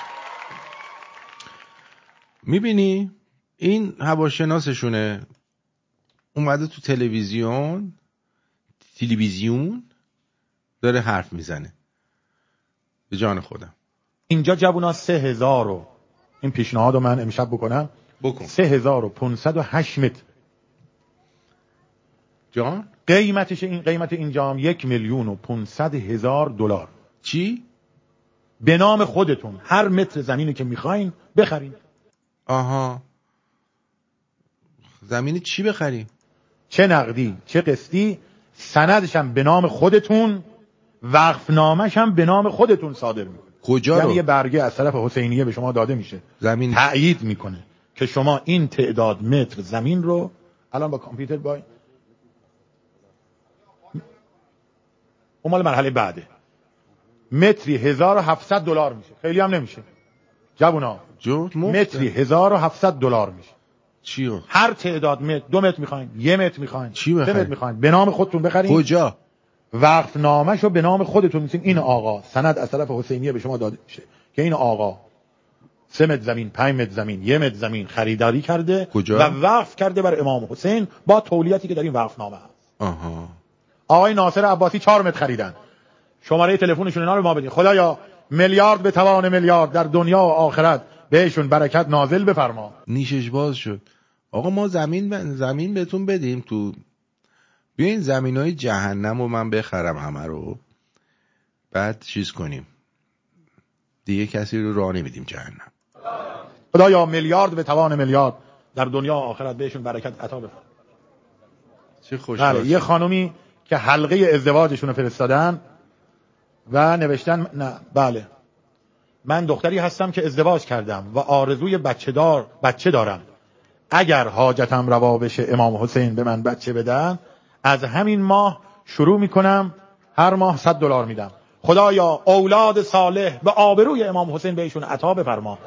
می‌بینی؟ این هواشناسشونه. اومده تو تلویزیون تلویزیون داره حرف می‌زنه. به جان خودم. اینجا جوونا سه رو این پیشنهاد رو من امشب بکنم. بکن. سه هزار و پونصد و هشت متر. جان؟ قیمتش این قیمت اینجا هم یک میلیون و پونصد هزار دلار. چی؟ به نام خودتون. هر متر زمینی که می‌خواین بخرین. آها. زمین چی بخریم؟ چه نقدی چه قسطی سندش هم به نام خودتون وقف نامش هم به نام خودتون صادر می‌کنه. کجا یعنی رو؟ یه برگه از طرف حسینیه به شما داده میشه. زمین. تأیید می‌کنه که شما این تعداد متر زمین رو الان با کامپیوتر با اون مال مرحله بعده. متری 1700 دلار میشه. خیلی هم نمیشه. جوونا. جو متری 1700 دلار میشه. چیو؟ هر تعداد متر دو متر می‌خواین یه متر می‌خواین چی بخریم؟ متر می‌خواین. به نام خودتون بخرین. کجا؟ وقف نامش رو به نام خودتون میسین. این آقا سند از طرف حسینیه به شما داده میشه. که این آقا سه متر زمین پنج متر زمین یه متر زمین خریداری کرده کجا؟ و وقف کرده بر امام حسین با تولیتی که در این وقف نامه هست. آها. آقای ناصر عباسی چهار متر خریدن. شماره تلفنشون اینا رو ما بدین. خدایا میلیارد به توان میلیارد در دنیا و آخرت. بهشون برکت نازل بفرما. نیشش باز شد. آقا ما زمین ب... زمین بهتون بدیم تو بیاین زمین های جهنم رو من بخرم همه رو. بعد چیز کنیم. دیگه کسی رو راه نمیدیم جهنم. خدایا میلیارد به توان میلیارد. در دنیا آخرت بهشون برکت عطا بفرما چه خوش بله یه خانومی که حلقه ازدواجشون رو فرستادن و نوشتن نه بله. من دختری هستم که ازدواج کردم و آرزوی بچه دار بچه دارم. اگر حاجتم روا بشه امام حسین به من بچه بدن از همین ماه شروع می‌کنم. هر ماه 100 دلار میدم. خدایا اولاد صالح به آبروی امام حسین بهشون عطا بفرما.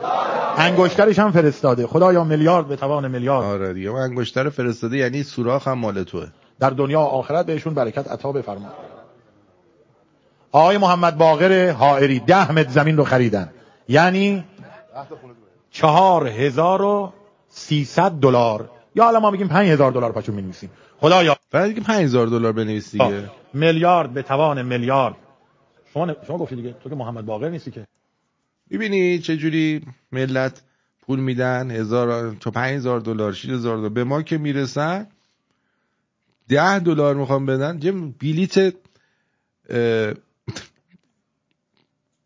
انگشترش هم فرستاده. خدایا میلیارد به توان میلیارد. آره دیگه من انگشتر فرستاده یعنی سوراخ هم مال توه. در دنیا و آخرت بهشون برکت عطا بفرما. آقای محمد باقر حائری ده متر زمین رو خریدن. یعنی چهار هزار و سیصد دلار. یا حالا ما میگیم پنج هزار دلار پچون می‌نویسیم. خدایا. بعد دیگه 5000 دلار بنویس دیگه. میلیارد به توان میلیارد. شما شما گفتی دیگه تو که محمد باقر نیستی که. می‌بینی چه جوری ملت پول میدن؟ هزار تا 5000 دلار 6000 دلار. به ما که می‌رسن؟ 10 دلار می‌خوام بدن. یه بلیت اه،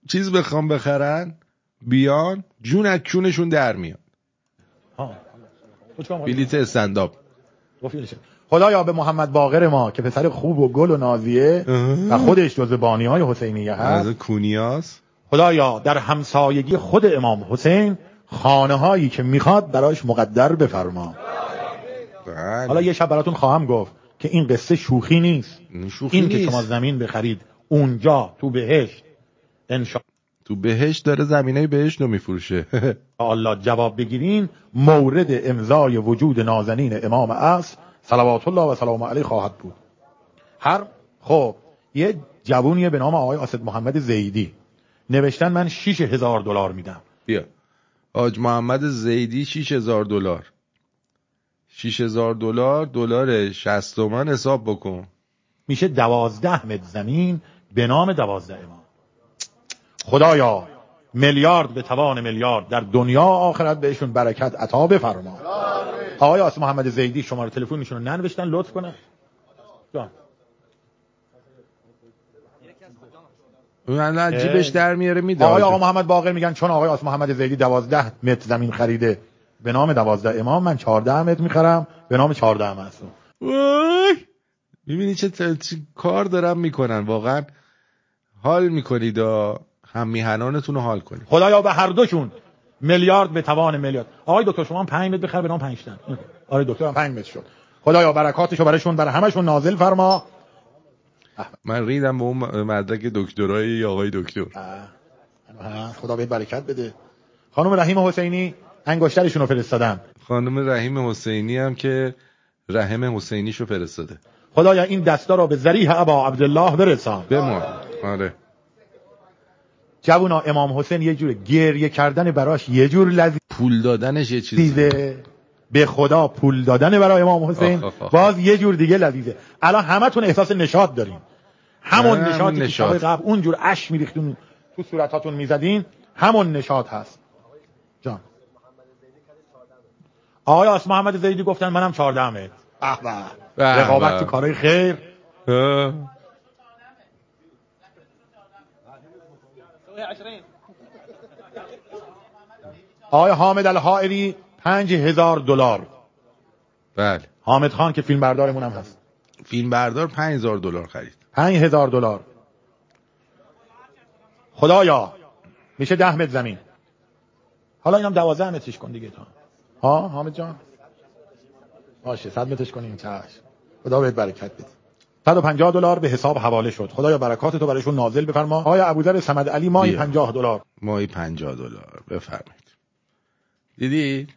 چیز بخوام بخرن بیان جون از کونشون در میاد؟ بلیت استنداپ. خدایا به محمد باقر ما که پسر خوب و گل و نازیه و خودش جز بانی های حسینیه هست کونیاس. خدایا در همسایگی خود امام حسین خانه هایی که می‌خواد براش مقدر بفرما. بله. حالا یه شب براتون خواهم گفت که این قصه شوخی نیست. شوخی این که نیست. شما زمین بخرید اونجا تو بهشت انشاء تو بهشت داره زمینه بهشت رو میفروشه. الله جواب بگیرین مورد امضای وجود نازنین امام عصر صلوات الله و سلام علیه خواهد بود. هر خب یه جوونیه به نام آقای آسد محمد زیدی. نوشتن من 6000 دلار میدم. بیا. حاج محمد زیدی 6000 دلار. 6000 دلار دلار 60 تومن حساب بکن. میشه دوازده متر زمین به نام دوازده امام. خدایا میلیارد به توان میلیارد. در دنیا آخرت بهشون برکت عطا بفرما. آقای آس محمد زیدی شماره تلفنشون رو ننوشتن لطف کنه جان. اون جیبش در میاره میده. آقای آقا محمد باقر میگن چون آقای آس محمد زیدی دوازده متر زمین خریده. به نام دوازده امام من چهارده متر می‌خرم. به نام چهارده معصوم می‌بینی چه, چه کار دارم می‌کنن؟ واقعا حال می‌کنید و هم میهنانتون رو حال کنید. خدایا به هر دوشون میلیارد به توان میلیارد. آقای دکتر شما هم 5 متر بخر به نام 5 تن. آقای دکتر هم 5 متر شد. خدایا برکاتشو براشون برای همشون نازل فرما. من ریدم به اون مدرک دکترای آقای دکتر. خدا بهت برکت بده. خانم رحیم حسینی انگشترشون رو فرستادن. خانم رحیم حسینی هم که رحم حسینیشو فرستاده. خدایا این دستا رو به ذریح ابا عبدالله برسان. بمان آره. جوونا امام حسین یه جور گریه کردن براش یه جور لذیذه پول دادنش یه چیزی به خدا پول دادن برای امام حسین. آخ، آخ، آخ. باز یه جور دیگه لذیذه. الان همتون احساس نشاط دارین. همون نشاطی که نشاط. شب قبل اونجور اش میریختون تو صورتاتون می‌زدین همون نشاط هست. جان. آقای آس محمد زیدی گفتن منم 14 متر به. رقابت. تو کارهای خیر. اه. آقای حامد الحائری پنج هزار دلار. بله. حامد خان که فیلم بردارمون هم هست. فیلم بردار 5000 دلار خرید. پنج هزار دلار. خدایا میشه ده متر زمین. حالا اینم دوازده مترش کن دیگه تا. ها حامد جان؟ باشه صد مترش کنیم چشم. خدا بهت برکت بده. 150 دلار به حساب حواله شد. خدایا برکات تو برایشون نازل بفرما. آقای ابوذر صمد علی ماهی بیا. 50 دلار؟ ماهی 50 دلار. بفرمایید. دیدید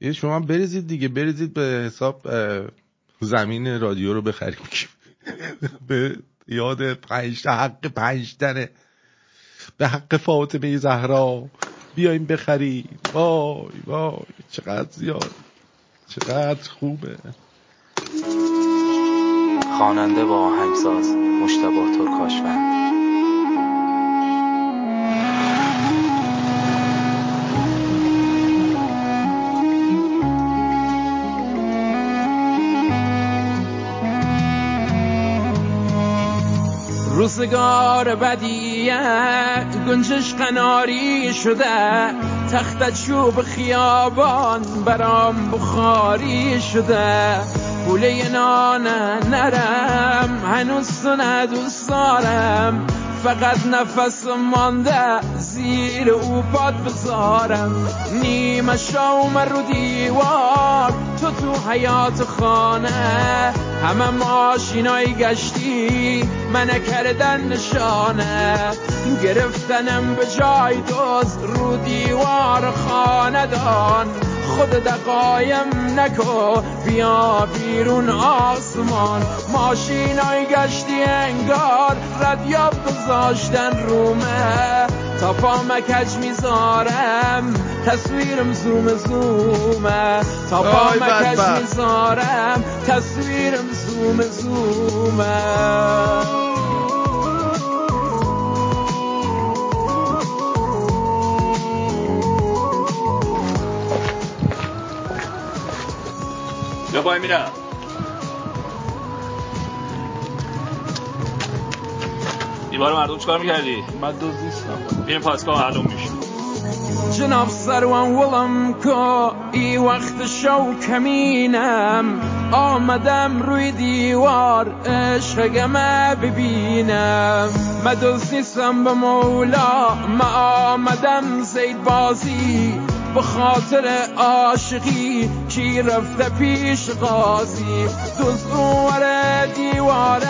یه شما بریزید دیگه. بریزید به حساب زمین رادیو رو بخریم. به یاد پنج حق پنج تنه. به حق فاطمه زهرا. بیایم بخریم. وای وای. چقدر زیاد. چقدر خوبه. خواننده و آهنگساز مشتبه ترکاشفند روزگار بدیت گنجش قناری شده تخت چوب خیابان برام بخاری شده. پوله نان نرم هنوز تو ندوست دارم. فقط نفس مانده زیر او پاد بذارم. نیمه شوم رو دیوار تو تو حیات خانه. همه ماشینای گشتی من کردن نشانه. گرفتنم به جای دوز رو دیوار خاندان خود دقایم نکو بیا بیرون آسمان. ماشینای گشتی انگار ردیاب گذاشتن رومه تا پا مکج می‌ذارم تصویرم زوم زومه. تا پا آی مکج بدبخت. می‌ذارم تصویرم زوم زومه. پای میرم. دیوار مردم چیکار می‌کردی؟ من دوز نیستم. بیریم پاسگاه معلوم میشه. جناب سروان ولم کو ای وقت شو کمینم آمدم روی دیوار عشقمه ببینم. مدوز نیستم به مولا ما آمدم زید بازی به خاطر عاشقی. کی رفته پیش قاضی؟ دوز اونور دیواره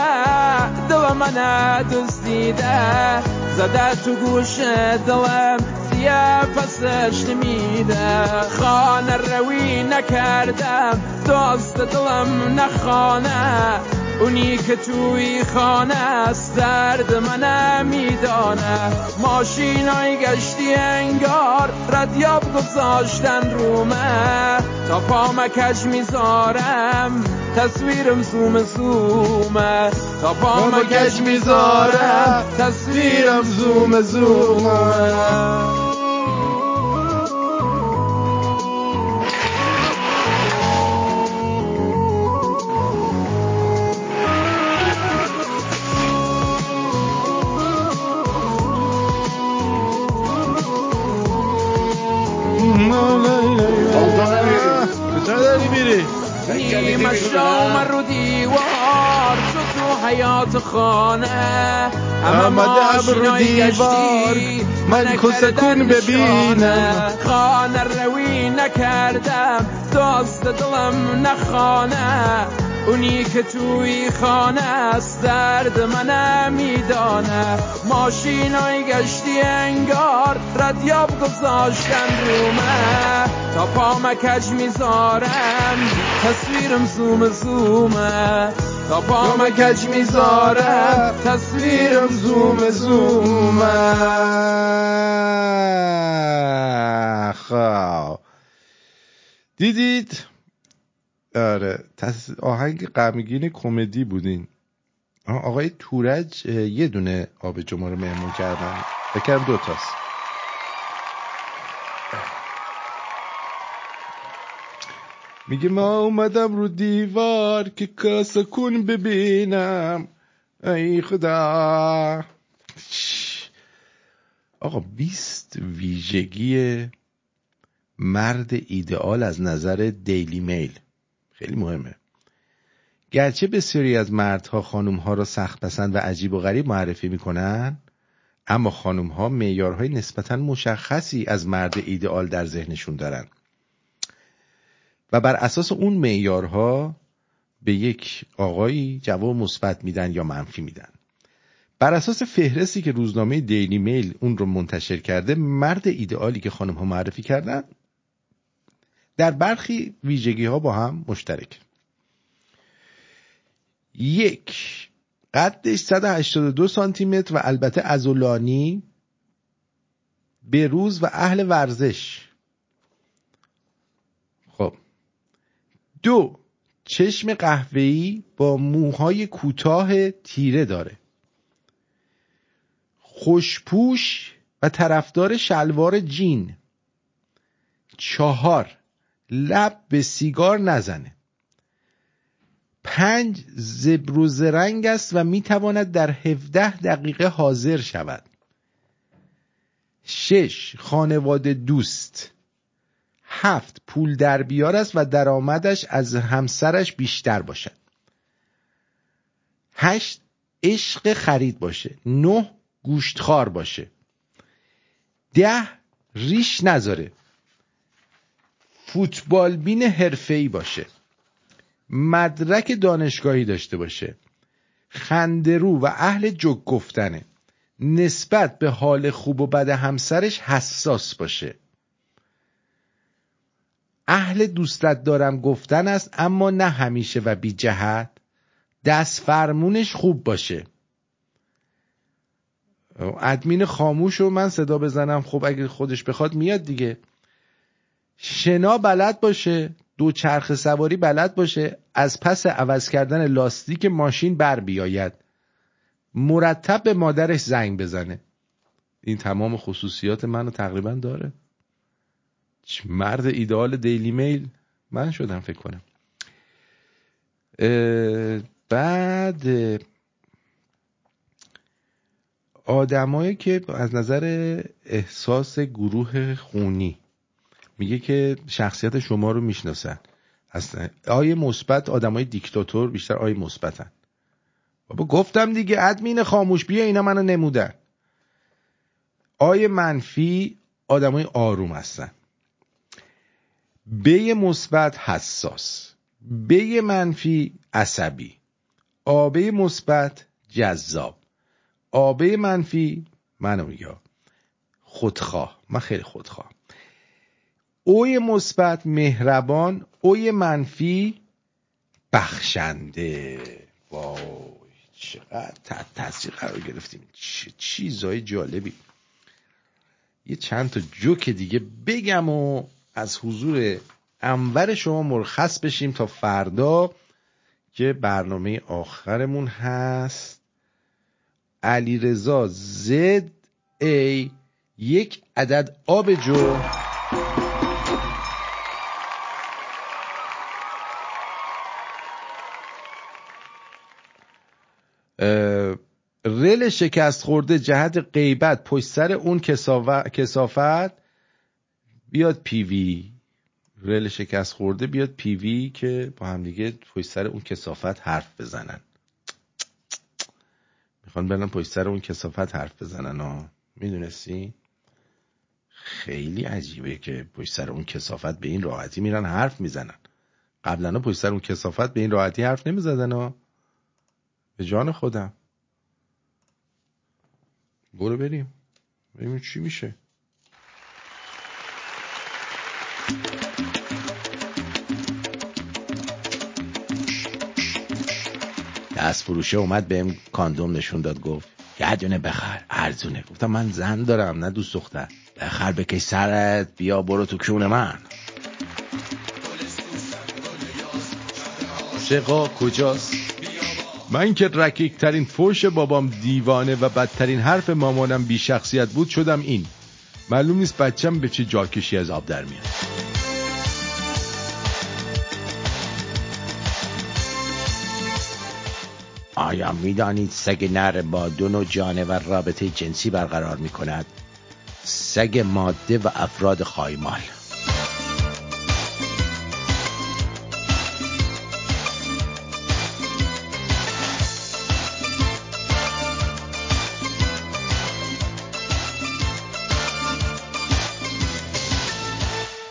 دل من دزدیده. زده تو گوش دلم سیه پسش نمیده. خانه روی نکردم دوست دلم نخانه اونی که توی خانه است درد من میدانه ماشینای گشتی انگار ردیاب گذاشتن رومه تا پا مکج می‌ذارم تصویرم زوم زومه تا پا مکج می‌ذارم تصویرم زوم زومه رو دیوار تو تو حیات خانه. رو ماشینای دیوار. من من کسکون ببینم. خانه روی نکردم. دوست دلم نخانه. اونی که توی خانه است درد من میدانه ماشینای گشتی انگار ردیاب گذاشتن رومه تا پا مکج می‌ذارم. تصویرم زوم زومه تا پا مکج می‌ذارم تصویرم زوم زومه خب. دیدید؟ آره. تص... آهنگ غمگین کمدی بودین. آقای تورج یه دونه آب جما رو مهمون کردن. فکرم دو میگه ما اومدم رو دیوار که کاسه کن ببینم. ای خدا. آقا 20 ویژگی مرد ایدئال از نظر دیلی میل خیلی مهمه. گرچه بسیاری از مردها خانومها را سخت پسند و عجیب و غریب معرفی می‌کنن اما خانومها معیارهای نسبتا مشخصی از مرد ایدئال در ذهنشون دارن. و بر اساس اون معیارها به یک آقایی جواب مثبت میدن یا منفی میدن. بر اساس فهرستی که روزنامه دیلی میل اون رو منتشر کرده مرد ایدئالی که خانم ها معرفی کردن در برخی ویژگی ها با هم مشترک. یک قدش 182 سانتی متر و البته ازولانی بروز و اهل ورزش خب دو چشم قهوه‌ای با موهای کوتاه تیره داره. خوشپوش و طرفدار شلوار جین. چهار لب به سیگار نزنه. پنج زبر و زرنگ است و می‌تواند در 17 دقیقه حاضر شود. شش خانواده دوست. هفت پول در بیار است و درآمدش از همسرش بیشتر باشد. هشت عشق خرید باشه. نه گوشتخوار باشه. ده ریش نذاره. فوتبال بین حرفه‌ای باشه. مدرک دانشگاهی داشته باشه. خندرو و اهل جگ گفتنه. نسبت به حال خوب و بد همسرش حساس باشه. اهل دوستت دارم گفتن است اما نه همیشه و بی جهت. دست فرمونش خوب باشه. ادمین خاموش رو من صدا بزنم. خب اگه خودش بخواد میاد دیگه. شنا بلد باشه. دو چرخ سواری بلد باشه. از پس عوض کردن لاستیک ماشین بر بیاید. مرتب به مادرش زنگ بزنه. این تمام خصوصیات منو تقریبا داره. مرد ایدئال دیلی میل من شدم فکر کنم. بعد آدمایی که از نظر احساس گروه خونی میگه که شخصیت شما رو می‌شناسن. اصلا آیه مثبت آدمای دیکتاتور بیشتر آیه مثبتن. بابا گفتم دیگه ادمین خاموش بیا اینا منو نمودن. آیه منفی آدمای آروم هستن. به مثبت حساس به منفی عصبی. آبه مثبت جذاب. آبه منفی منو میگه خودخواه. من خیلی خودخواه. اوی مثبت مهربان اوی منفی بخشنده. وای چقدر تحت تاثیر قرار گرفتیم. چه چیزای جالبی. یه چند تا جوک دیگه بگم و از حضور انور شما مرخص بشیم تا فردا که برنامه آخرمون هست. علی رضا زد ای یک عدد آب جو. رل شکست خورده جهت غیبت پشت سر اون کسافت؟ بیاد پیوی رل شکست خورده بیاد پیوی که با هم دیگه پشت سر اون کسافت حرف بزنن. می‌خوان برن پشت سر اون کسافت حرف بزنن ها می‌دونستی؟ خیلی عجیبه که پشت سر اون کسافت به این راحتی میرن حرف می‌زنن. قبلا پشت سر اون کسافت به این راحتی حرف نمی‌زدن ها به جان خودم. برو بریم. ببینیم چی میشه. دست فروشه اومد بهم کاندوم نشون داد گفت یه دونه بخر ارزونه. گفتم من زن دارم نه دوست دختر. بخر بکش سرت بیا برو تو کون من. عاشقا کجاست؟ من که رکیک ترین فوش بابام دیوانه و بدترین حرف مامانم بی شخصیت بود شدم این. معلوم نیست بچم به چه جاکشی از آب در میاد. آیا می‌دانید سگ نر با دو نوع جانور رابطه جنسی برقرار می کند؟ سگ ماده و افراد خایمال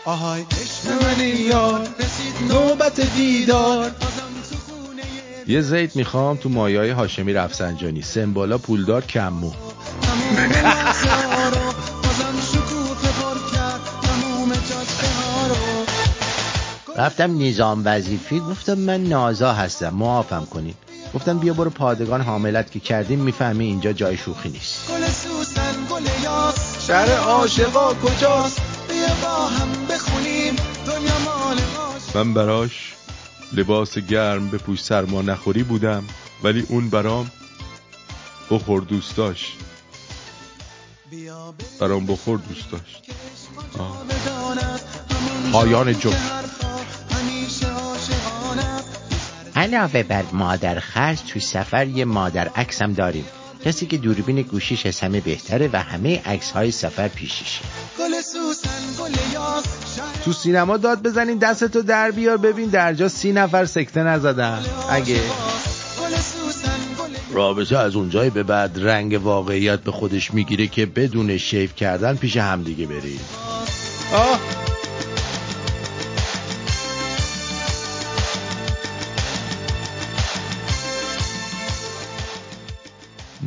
آهای عشق منی یار رسید نوبت دیدار یه زید می‌خوام تو مایای هاشمی رفسنجانی. سمبالا پولدار کمو رفتم نظام وظیفی گفتم من نازا هستم معافم کنین گفتم بیا برو پادگان حاملت که کردیم می‌فهمی اینجا جای شوخی نیست. گل سوسن گل یاس. شهر عاشقا کجاست؟ بیا با هم بخونیم دنیا مال من براش لباس گرم به پوش سرما نخوری بودم ولی اون برام بخور دوست داشت. برام بخور دوست داشت. پایان عاشقانه علاوه بر مادر خرج تو سفر یه مادر عکسم داریم. کسی که دوربین گوشیش از همه بهتره و همه عکس های سفر پیششه. گل سوسن گل یاس تو سینما داد بزنین دستتو در بیار ببین. در جا سی نفر سکته نزدن. اگه رابطه از اونجایی به بعد رنگ واقعیت به خودش می‌گیره که بدون شیف کردن پیش همدیگه برید. آه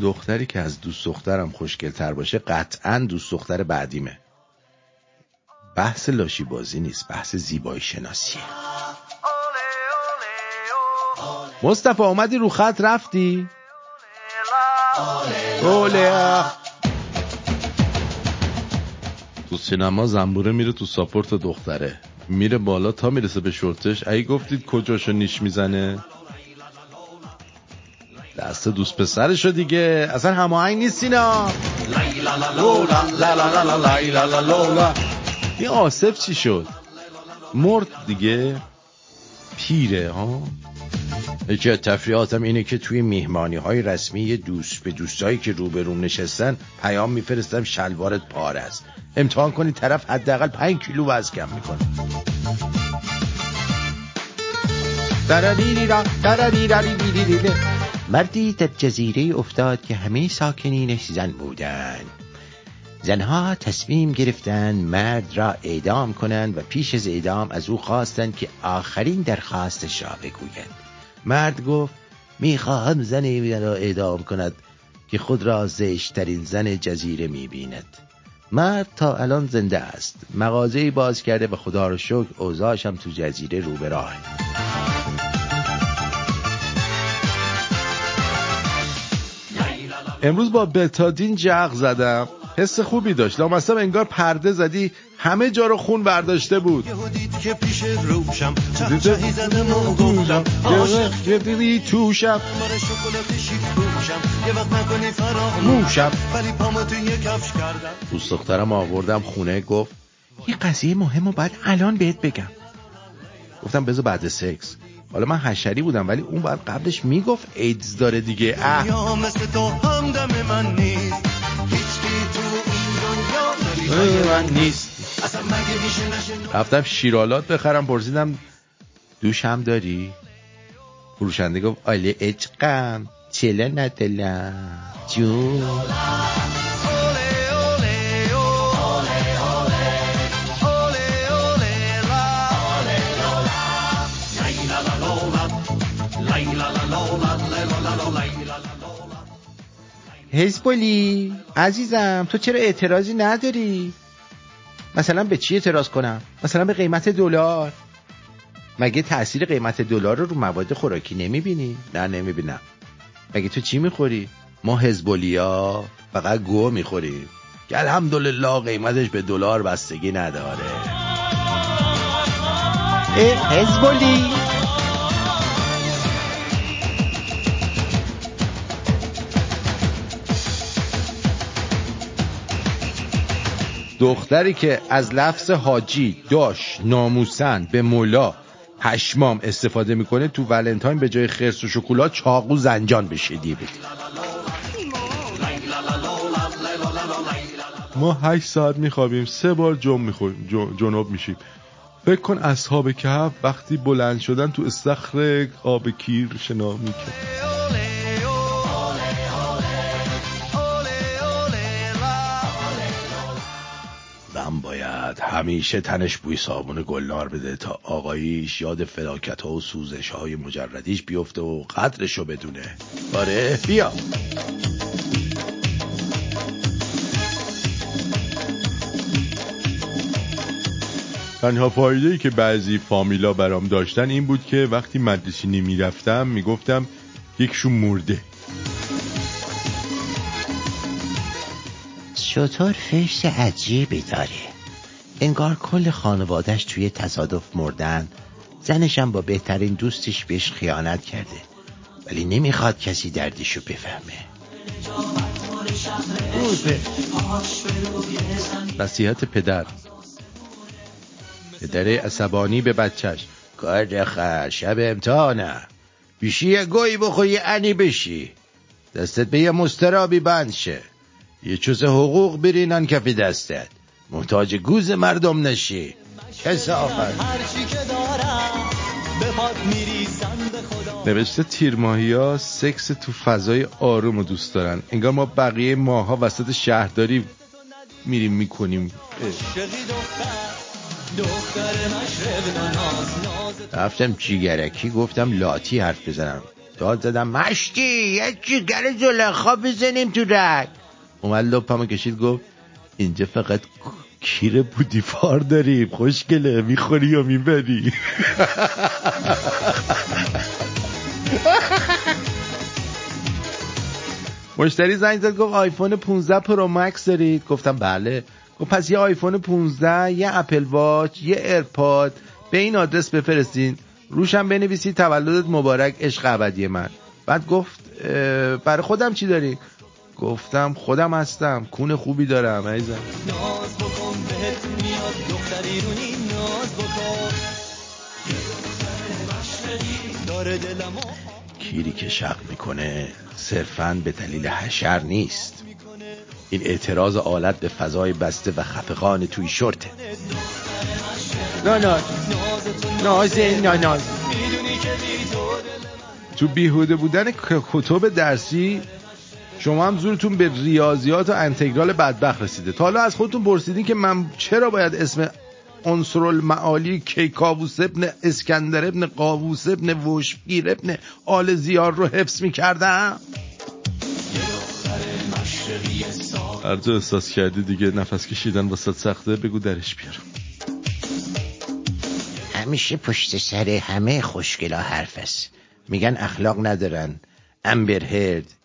دختری که از دوست دخترم خوشگلتر باشه قطعا دوست دختر بعدیمه. بحث لاشی بازی نیست بحث زیبایی شناسیه. مصطفی اومدی رو خط رفتی؟ تو سینما زنبوره میره تو ساپورت دختره. میره بالا تا می‌رسه به شورتش. ای گفتید کجاشو نیش می‌زنه؟ دست دوست پسرشو دیگه. اصلا هماهنگ نیست اینا. این آصف چی شد؟ مرد دیگه. پیره ها؟ یکی از تفریحاتم اینه که توی میهمانی های رسمی دوست به دوستایی که روبروم نشستن پیام میفرستم شلوارت پاره است. امتحان کنی طرف حداقل 5 کیلو وزن کم می‌کنه. مردی در جزیره افتاد که همه ساکنینش زن بودند زنها تصمیم گرفتند مرد را اعدام کنند و پیش از اعدام از او خواستند که آخرین درخواستش را بگوید. مرد گفت می‌خواهم زنی را اعدام کند که خود را زشترین زن جزیره می‌بیند. مرد تا الان زنده است. مغازه باز کرده و خدا رو شکر اوضاعش هم تو جزیره رو به راه. امروز با بتادین جغ زدم. حس خوبی داشت. لامصب انگار پرده زدی همه جا رو خون برداشته بود. که پیش روشم چهچهی زدم و گفتم. عاشق دیدی توشم ماره شکلاتشی پوشم یه وقت نکنی فراموشم ولی پامو تو یه کفش کردم. دوست دخترم آوردم خونه گفت یه قضیه مهم و باید الان بهت بگم. گفتم بذار بعد سکس. حالا من حشری بودم ولی اون بعد قبلش می‌گفت ایدز داره دیگه. اه. یا مثل تو همدم من نیست. من نیست. اصلا مگه میشه نشه رفتم شیرالات بخرم پرسیدم دوش هم داری؟ فروشنده گفت آله اچقم چله ندلم. جون. حزبولی عزیزم تو چرا اعتراضی نداری؟ مثلا به چی اعتراض کنم؟ مثلا به قیمت دلار مگه تاثیر قیمت دلار رو رو مواد خوراکی نمی‌بینی؟ نه نمی‌بینم مگه تو چی می‌خوری؟ ما حزبولیا فقط گو می‌خوریم که الحمدلله قیمتش به دلار بستگی نداره حزبولی دختری که از لفظ حاجی داش ناموسن به مولا پشمام استفاده می‌کنه تو ولنتاین به جای خرس و شکلات چاقو زنجان بشه دی بده. ما هشت ساعت میخوابیم سه بار جم می‌خوریم جنوب میشیم. فکر کن اصحاب کهف وقتی بلند شدن تو استخر آب کیر شنا می‌کرد باید همیشه تنش بوی صابون گلنار بده تا آقاییش یاد فلاکت ها و سوزش های مجردیش بیفته و قدرشو بدونه. آره بیا. تنها فایده ای که بعضی فامیلا برام داشتن این بود که وقتی مدرسینی می‌رفتم می‌گفتم یکشون مرده. شطور فشت عجیبی داره؟ انگار کل خانوادش توی تصادف مردن. زنشم با بهترین دوستش بهش خیانت کرده. ولی نمی‌خواد کسی دردشو بفهمه. نصیحت پدر. پدر عصبانی به بچهش کار خر شب امتحانه. بیشی یه گوی بخوری انی بشی. دستت به یه مسترابی بند شه. یه چوز حقوق برینن کف دستت. محتاج گوز مردم نشی. به خدا نوشته تیرماهی ها سکس تو فضای آروم رو دوست دارن. انگار ما بقیه ماها وسط شهرداری میریم می‌کنیم. رفتم جیگرکی گفتم لاتی حرف بزنم. داد زدم مشتی یه جیگر زلیخا بزنیم تو رگ. اومد لپمو کشید گفت اینجا فقط کیر پوتیفار داریم. خوشگله. می‌خوری یا می‌بری؟ مشتری زنگ زد گفت آیفون 15 Pro Max دارید. گفتم بله. گفت پس یه آیفون 15 یه Apple Watch یه AirPod. به این آدرس بفرستین. روشم بنویسید تولدت مبارک عشق ابدی من. بعد گفت برای خودم چی داری گفتم خودم هستم کون خوبی دارم عزیزم. ناز بکن بهت میاد دختر ایرونی ناز بکن. داره دلمو کیری که شق می‌کنه صرفا به دلیل حشر نیست. این اعتراض آلت به فضای بسته و خفقان توی شرطه نه نه نازه نه ناز می‌دونی که بی تو بیهوده بودن کتب درسی شما هم زورتون به ریاضیات و انتگرال بدبخت رسیده. تا حالا از خودتون پرسیدین که من چرا باید اسم عنصر المعالی کیکاووس ابن اسکندر ابن قاووس ابن وشگیر ابن آل زیار رو حفظ می‌کردم؟ هر جا احساس کردی دیگه نفس کشیدن واسه سخته؟ بگو درش بیارم. همیشه پشت سر همه خوشگلا حرف است. میگن اخلاق ندارن. امبر هرد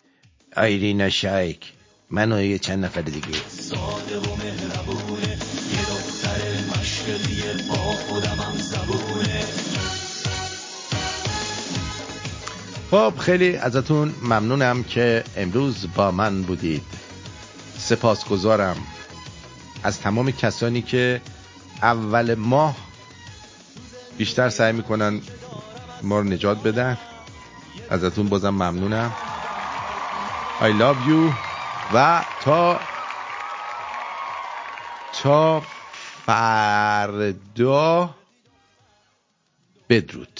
آیرینا شایک من و یه چند نفر دیگه. ساده و مهربونه یه دختر مشرقی با خودم هم زبونه. خب خیلی ازتون ممنونم که امروز با من بودید. سپاسگزارم. از تمام کسانی که اول ماه بیشتر سعی می‌کنن ما رو نجات بدن ازتون بازم ممنونم. I love you. و تا تا فردا بدرود.